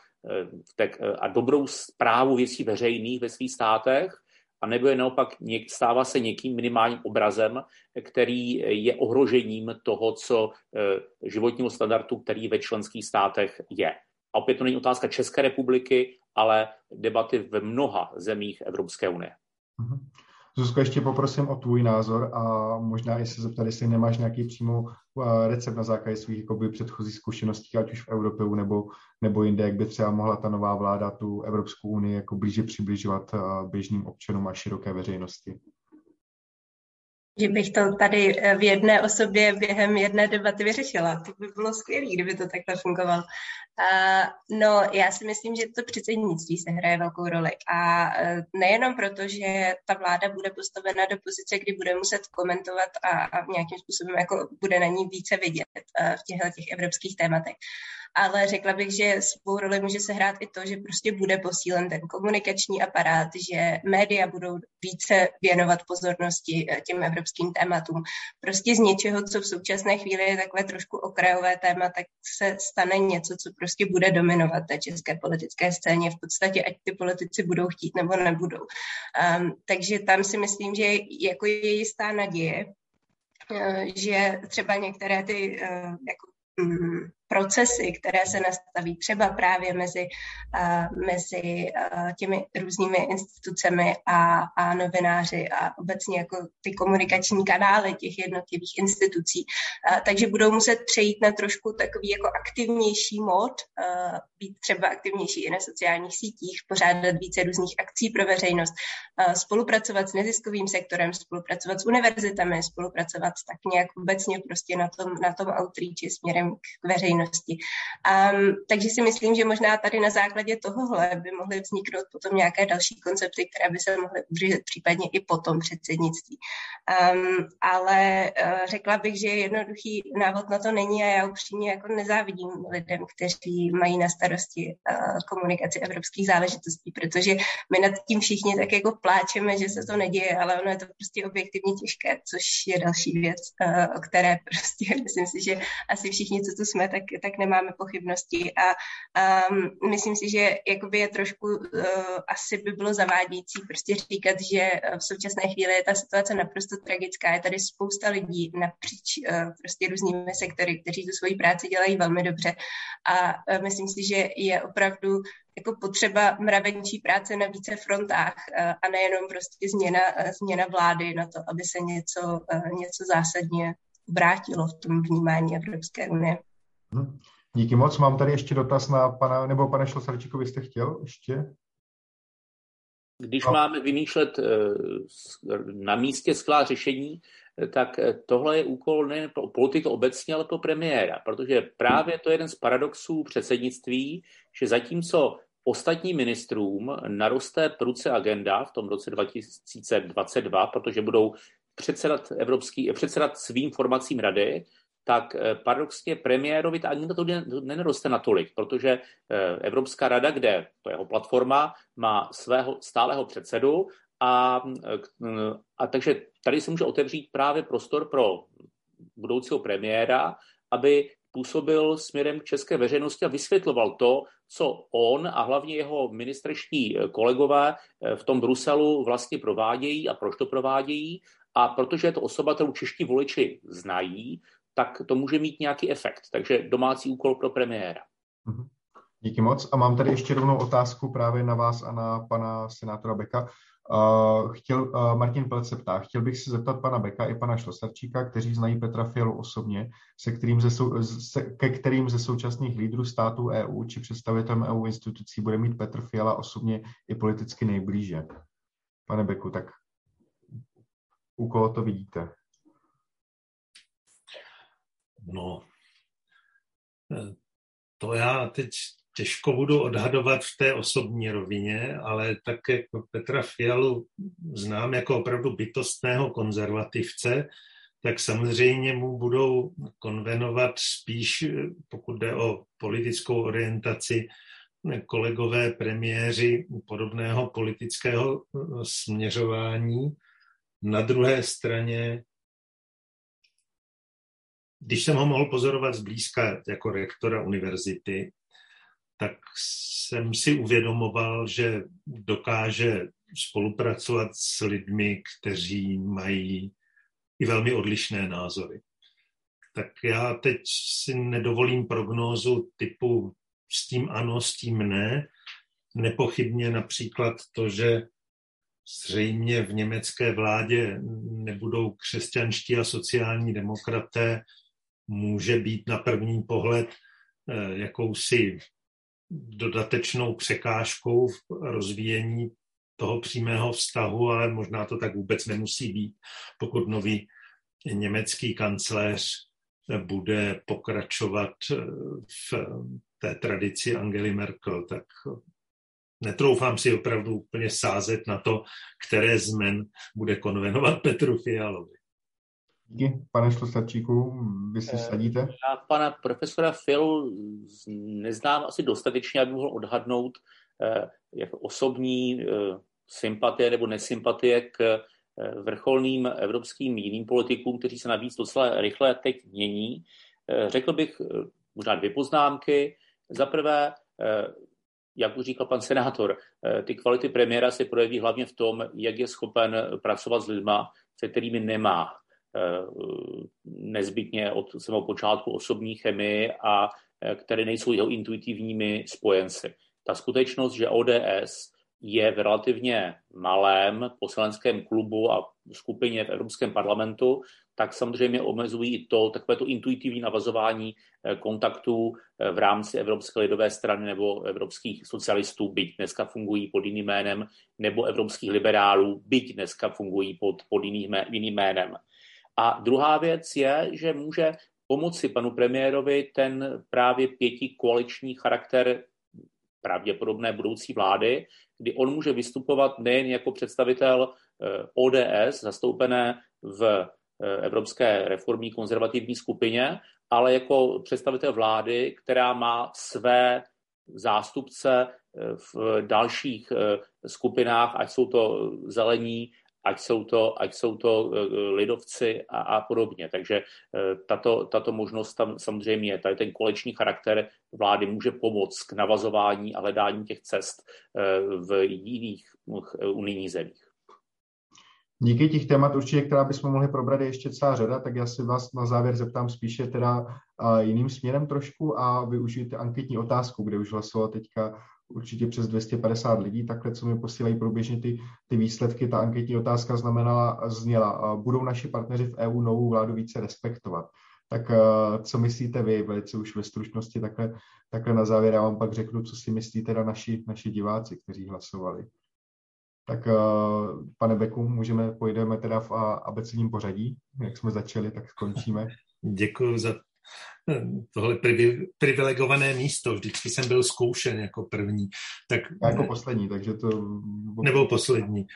a dobrou zprávu věcí veřejných ve svých státech, a nebo je naopak stává se někým minimálním obrazem, který je ohrožením toho, co životního standardu, který ve členských státech je. A opět to není otázka České republiky, ale debaty ve mnoha zemích Evropské unie. Zuzko, ještě poprosím o tvůj názor a možná i se zeptat, jestli nemáš nějaký přímou eh, recept na základě svých jakoby, předchozích zkušeností, ať už v Evropě nebo, nebo jinde, jak by třeba mohla ta nová vláda tu Evropskou unii jako blíže přibližovat eh, běžným občanům a široké veřejnosti že bych to tady eh, v jedné osobě během jedné debaty vyřešila. To by bylo skvělé, kdyby to takhle fungovalo. Uh, no, já si myslím, že to předsednictví se hraje velkou roli. A uh, nejenom proto, že ta vláda bude postavena do pozice, kdy bude muset komentovat a, a nějakým způsobem jako bude na ní více vidět uh, v těchto těch evropských tématech, ale řekla bych, že svou roli může se hrát i to, že prostě bude posílen ten komunikační aparát, že média budou více věnovat pozornosti eh, těm evropským tématům. Prostě z něčeho, co v současné chvíli je takové trošku okrajové téma, tak se stane něco, co prostě bude dominovat té české politické scéně v podstatě, ať ty politici budou chtít nebo nebudou. Um, takže tam si myslím, že jako je jistá naděje, eh, že třeba některé ty uh, jako, um, procesy, které se nastaví třeba právě mezi, uh, mezi uh, těmi různými institucemi a, a novináři a obecně jako ty komunikační kanály těch jednotlivých institucí. Uh, takže budou muset přejít na trošku takový jako aktivnější mod, být třeba aktivnější i na sociálních sítích, pořádat více různých akcí pro veřejnost, spolupracovat s neziskovým sektorem, spolupracovat s univerzitami, spolupracovat tak nějak obecně prostě na tom, na tom outreachi směrem k veřejnosti veřejnosti. Um, takže si myslím, že možná tady na základě tohohle by mohly vzniknout potom nějaké další koncepty, které by se mohly udržet případně i po tom předsednictví. Um, ale uh, řekla bych, že jednoduchý návod na to není a já upřímně jako nezávidím lidem, kteří mají na starosti uh, komunikaci evropských záležitostí, protože my nad tím všichni tak jako pláčeme, že se to neděje, ale ono je to prostě objektivně těžké, což je další věc, uh, o které prostě myslím si, že asi všichni, co tu jsme, tak tak nemáme pochybnosti. A um, myslím si, že jakoby je trošku uh, asi by bylo zavádějící prostě říkat, že v současné chvíli je ta situace naprosto tragická. Je tady spousta lidí napříč uh, prostě různými sektory, kteří tu svoji práci dělají velmi dobře. A uh, myslím si, že je opravdu jako potřeba mravenčí práce na více frontách a nejenom prostě změna, změna vlády na to, aby se něco, něco zásadně vrátilo v tom vnímání Evropské unie. Hm. Díky moc. Mám tady ještě dotaz na pana, nebo pane Šlosarčíku, vy jste chtěl ještě? když no. máme vymýšlet na místě skvělá řešení, tak tohle je úkol nejen pro politiku obecně, ale pro premiéra, protože právě to je jeden z paradoxů předsednictví, že zatímco ostatním ministrům naroste pruce agenda v tom roce 2022, protože budou předsedat, evropský, předsedat svým formacím rady, tak eh, paradoxně premiérovi ta agenda to nenaroste natolik, protože eh, Evropská rada, kde to jeho platforma, má svého stálého předsedu a, eh, a takže tady se může otevřít právě prostor pro budoucího premiéra, aby působil směrem k české veřejnosti a vysvětloval to, co on a hlavně jeho ministerští kolegové v tom Bruselu vlastně provádějí a proč to provádějí. A protože je to osoba, kterou čeští voliči znají, tak to může mít nějaký efekt. Takže domácí úkol pro premiéra. Mhm. Díky moc. A mám tady ještě rovnou otázku právě na vás a na pana senátora Beka. Uh, chtěl, uh, Martin Pelec se ptá, chtěl bych se zeptat pana Beka i pana Šlosarčíka, kteří znají Petra Fialu osobně, se kterým ze, se, ke kterým ze současných lídrů států EU či představitelům EU institucí bude mít Petr Fiala osobně i politicky nejblíže. Pane Beku, tak u koho to vidíte? No, eh, to já teď těžko budu odhadovat v té osobní rovině, ale tak jako Petra Fialu znám jako opravdu bytostného konzervativce, tak samozřejmě mu budou konvenovat spíš, pokud jde o politickou orientaci, kolegové premiéři podobného politického směřování. Na druhé straně když jsem ho mohl pozorovat zblízka jako rektora univerzity, tak jsem si uvědomoval, že dokáže spolupracovat s lidmi, kteří mají i velmi odlišné názory. Tak já teď si nedovolím prognózu typu s tím ano, s tím ne. Nepochybně například to, že zřejmě v německé vládě nebudou křesťanští a sociální demokraté může být na první pohled eh, jakousi dodatečnou překážkou v rozvíjení toho přímého vztahu, ale možná to tak vůbec nemusí být, pokud nový německý kancléř bude pokračovat eh, v té tradici Angely Merkel, tak netroufám si opravdu úplně sázet na to, které z men bude konvenovat Petru Fialovi. Díky, pane Šlostarčíku, vy si eh, sadíte? Já pana profesora Phil neznám asi dostatečně, aby mohl odhadnout eh, jako osobní eh, sympatie nebo nesympatie k vrcholným evropským jiným politikům, kteří se navíc docela rychle teď mění. Řekl bych možná dvě poznámky. Za prvé, jak už říkal pan senátor, ty kvality premiéra se projeví hlavně v tom, jak je schopen pracovat s lidma, se kterými nemá nezbytně od samého počátku osobní chemii a eh, které nejsou jeho intuitivními spojenci. Ta skutečnost, že ODS je v relativně malém poslaneckém klubu a skupině v Evropském parlamentu, tak samozřejmě omezují i to takové to intuitivní navazování eh, kontaktů v rámci Evropské lidové strany nebo evropských socialistů, byť dneska fungují pod jiným jménem, nebo evropských liberálů, byť dneska fungují pod, pod jiným jménem. A druhá věc je, že může pomoci panu premiérovi ten právě pěti koaliční charakter pravděpodobné budoucí vlády, kdy on může vystupovat nejen jako představitel eh, ODS, zastoupené v eh, Evropské reformní konzervativní skupině, ale jako představitel vlády, která má své zástupce eh, v dalších skupinách, ať jsou to zelení, ať jsou to, ať jsou to eh, lidovci a, a podobně. Takže eh, tato, tato možnost tam samozřejmě je. Tady ten kolečný charakter vlády může pomoct k navazování a hledání těch cest eh, v jiných unijních zemích. Díky těch témat určitě, která bychom mohli probrat je ještě celá řada, tak já si vás na závěr zeptám spíše teda jiným směrem trošku a využijte anketní otázku, kde už hlasoval teďka určitě přes 250 lidí, takhle, co mi posílají průběžně ty, ty výsledky. Ta anketní otázka znamenala, zněla, budou naši partneři v EU novou vládu více respektovat. Tak eh, co myslíte vy, velice už ve stručnosti, takhle, takhle na závěr já vám pak řeknu, co si myslíte teda naši, naši diváci, kteří hlasovali. Tak pane Beku, můžeme, pojedeme teda v abecedním pořadí, jak jsme začali, tak skončíme. Děkuji za tohle privilegované místo. Vždycky jsem byl zkoušen jako první. Tak, Já jako poslední, takže to... Nebo poslední.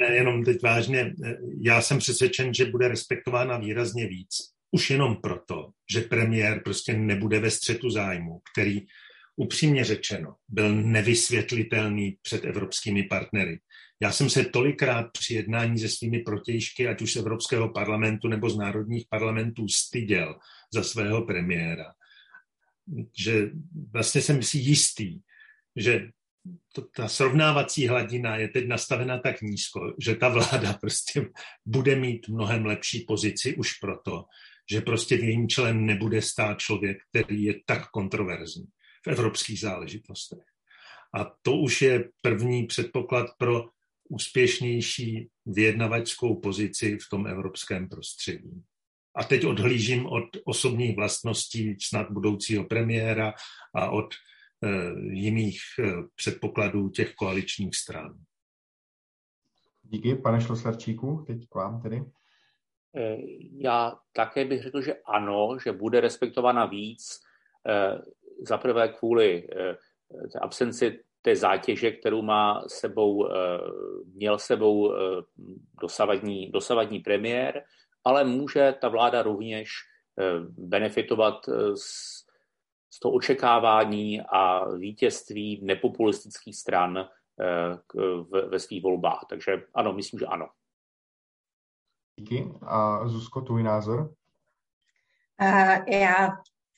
ne, jenom teď vážně. Já jsem přesvědčen, že bude respektována výrazně víc. Už jenom proto, že premiér prostě nebude ve střetu zájmu, který upřímně řečeno byl nevysvětlitelný před evropskými partnery. Já jsem se tolikrát při jednání se svými protějšky, ať už z Evropského parlamentu nebo z národních parlamentů, styděl za svého premiéra, že vlastně jsem si jistý, že to, ta srovnávací hladina je teď nastavena tak nízko, že ta vláda prostě bude mít mnohem lepší pozici už proto, že prostě v jejím člen nebude stát člověk, který je tak kontroverzní v evropských záležitostech. A to už je první předpoklad pro úspěšnější vyjednavačskou pozici v tom evropském prostředí. A teď odhlížím od osobních vlastností snad budoucího premiéra a od e, jiných e, předpokladů těch koaličních stran. Díky, pane Šlosarčíku, teď k vám tedy. E, já také bych řekl, že ano, že bude respektována víc, za prvé kvůli absenci té zátěže, kterou má sebou, měl sebou dosavadní, dosavadní premiér, ale může ta vláda rovněž eh, benefitovat eh, z, z toho očekávání a vítězství nepopulistických stran eh, ve svých volbách. Takže ano, myslím, že ano. Díky. A Zuzko, tvůj názor? Já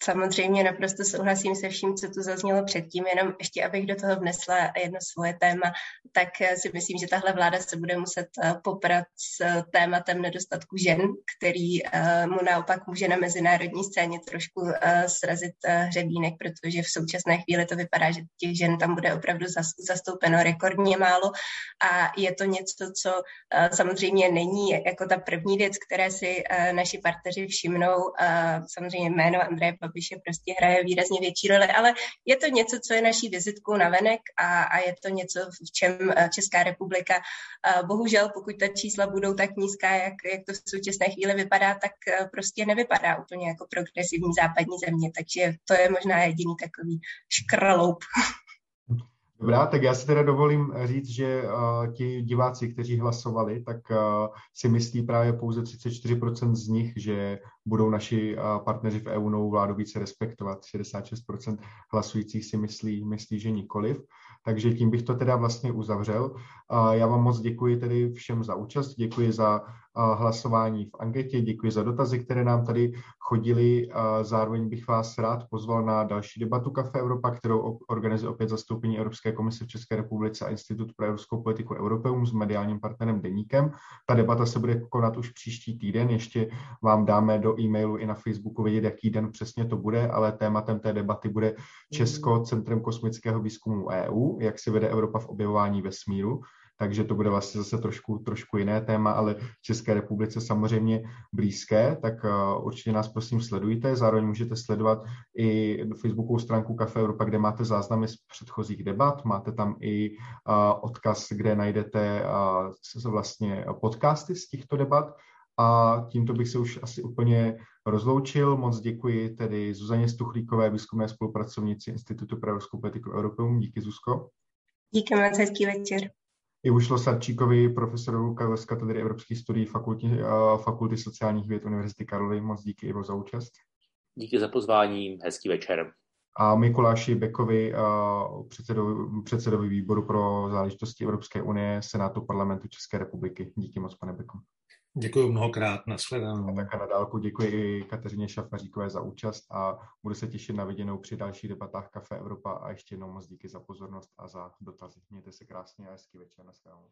Samozřejmě naprosto souhlasím se vším, co tu zaznělo předtím, jenom ještě abych do toho vnesla jedno svoje téma, tak eh, si myslím, že tahle vláda se bude muset eh, poprat s eh, tématem nedostatku žen, který mu naopak může na mezinárodní scéně trošku srazit hřebínek, protože v současné chvíli to vypadá, že těch žen tam bude opravdu zastoupeno rekordně málo a je to něco, co samozřejmě není jako ta první věc, které si naši partneři všimnou. Samozřejmě jméno Andreje Babiše prostě hraje výrazně větší roli, ale je to něco, co je naší vizitkou na venek a, a je to něco, v čem eh, Česká republika eh, bohužel, pokud ta čísla budou tak nízká, jak, jak to v současné chvíli vypadá, tak eh, prostě nevypadá úplně jako progresivní západní země, takže to je možná jediný takový škraloup. Dobrá, tak já si teda dovolím říct, že uh, ti diváci, kteří hlasovali, tak uh, si myslí právě pouze 34% z nich, že budou naši uh, partneři v EU novou vládu více respektovat. 66% hlasujících si myslí, myslí, že nikoliv. Takže tím bych to teda vlastně uzavřel. Já vám moc děkuji tedy všem za účast, děkuji za hlasování v anketě, děkuji za dotazy, které nám tady chodily. Zároveň bych vás rád pozval na další debatu Kafe Evropa, kterou organizuje opět zastoupení Evropské komise v České republice a Institut pro evropskou politiku Europeum s mediálním partnerem Deníkem. Ta debata se bude konat už příští týden, ještě vám dáme do e-mailu i na Facebooku vědět, jaký den přesně to bude, ale tématem té debaty bude Česko, Centrum kosmického výzkumu EU, jak si vede Evropa v objevování vesmíru takže to bude vlastně zase trošku, trošku jiné téma, ale České republice samozřejmě blízké, tak uh, určitě nás prosím sledujte. Zároveň můžete sledovat i Facebookovou stránku Kafe Europa, kde máte záznamy z předchozích debat, máte tam i uh, odkaz, kde najdete uh, vlastně podcasty z těchto debat. A tímto bych se už asi úplně rozloučil. Moc děkuji tedy Zuzaně Stuchlíkové, výzkumné spolupracovnici Institutu pro evropskou politiku Europeum. Díky, Zuzko. Díky moc, hezký večer. Ivušlo Sarčíkovi, profesorovi z katedry evropských studií fakulty, fakulty sociálních věd Univerzity Karlovy. Moc díky Ivo za účast. Díky za pozvání, hezký večer. A Mikuláši Bekovi, předsedovi, předsedovi výboru pro záležitosti Evropské unie Senátu parlamentu České republiky. Díky moc, pane Beko. Děkuji mnohokrát, nashledanou. A také na dálku děkuji i Kateřině Šafaříkové za účast a budu se těšit na viděnou při dalších debatách Kafe Evropa a ještě jednou moc díky za pozornost a za dotazy. Mějte se krásně a hezký večer. Naschledanou.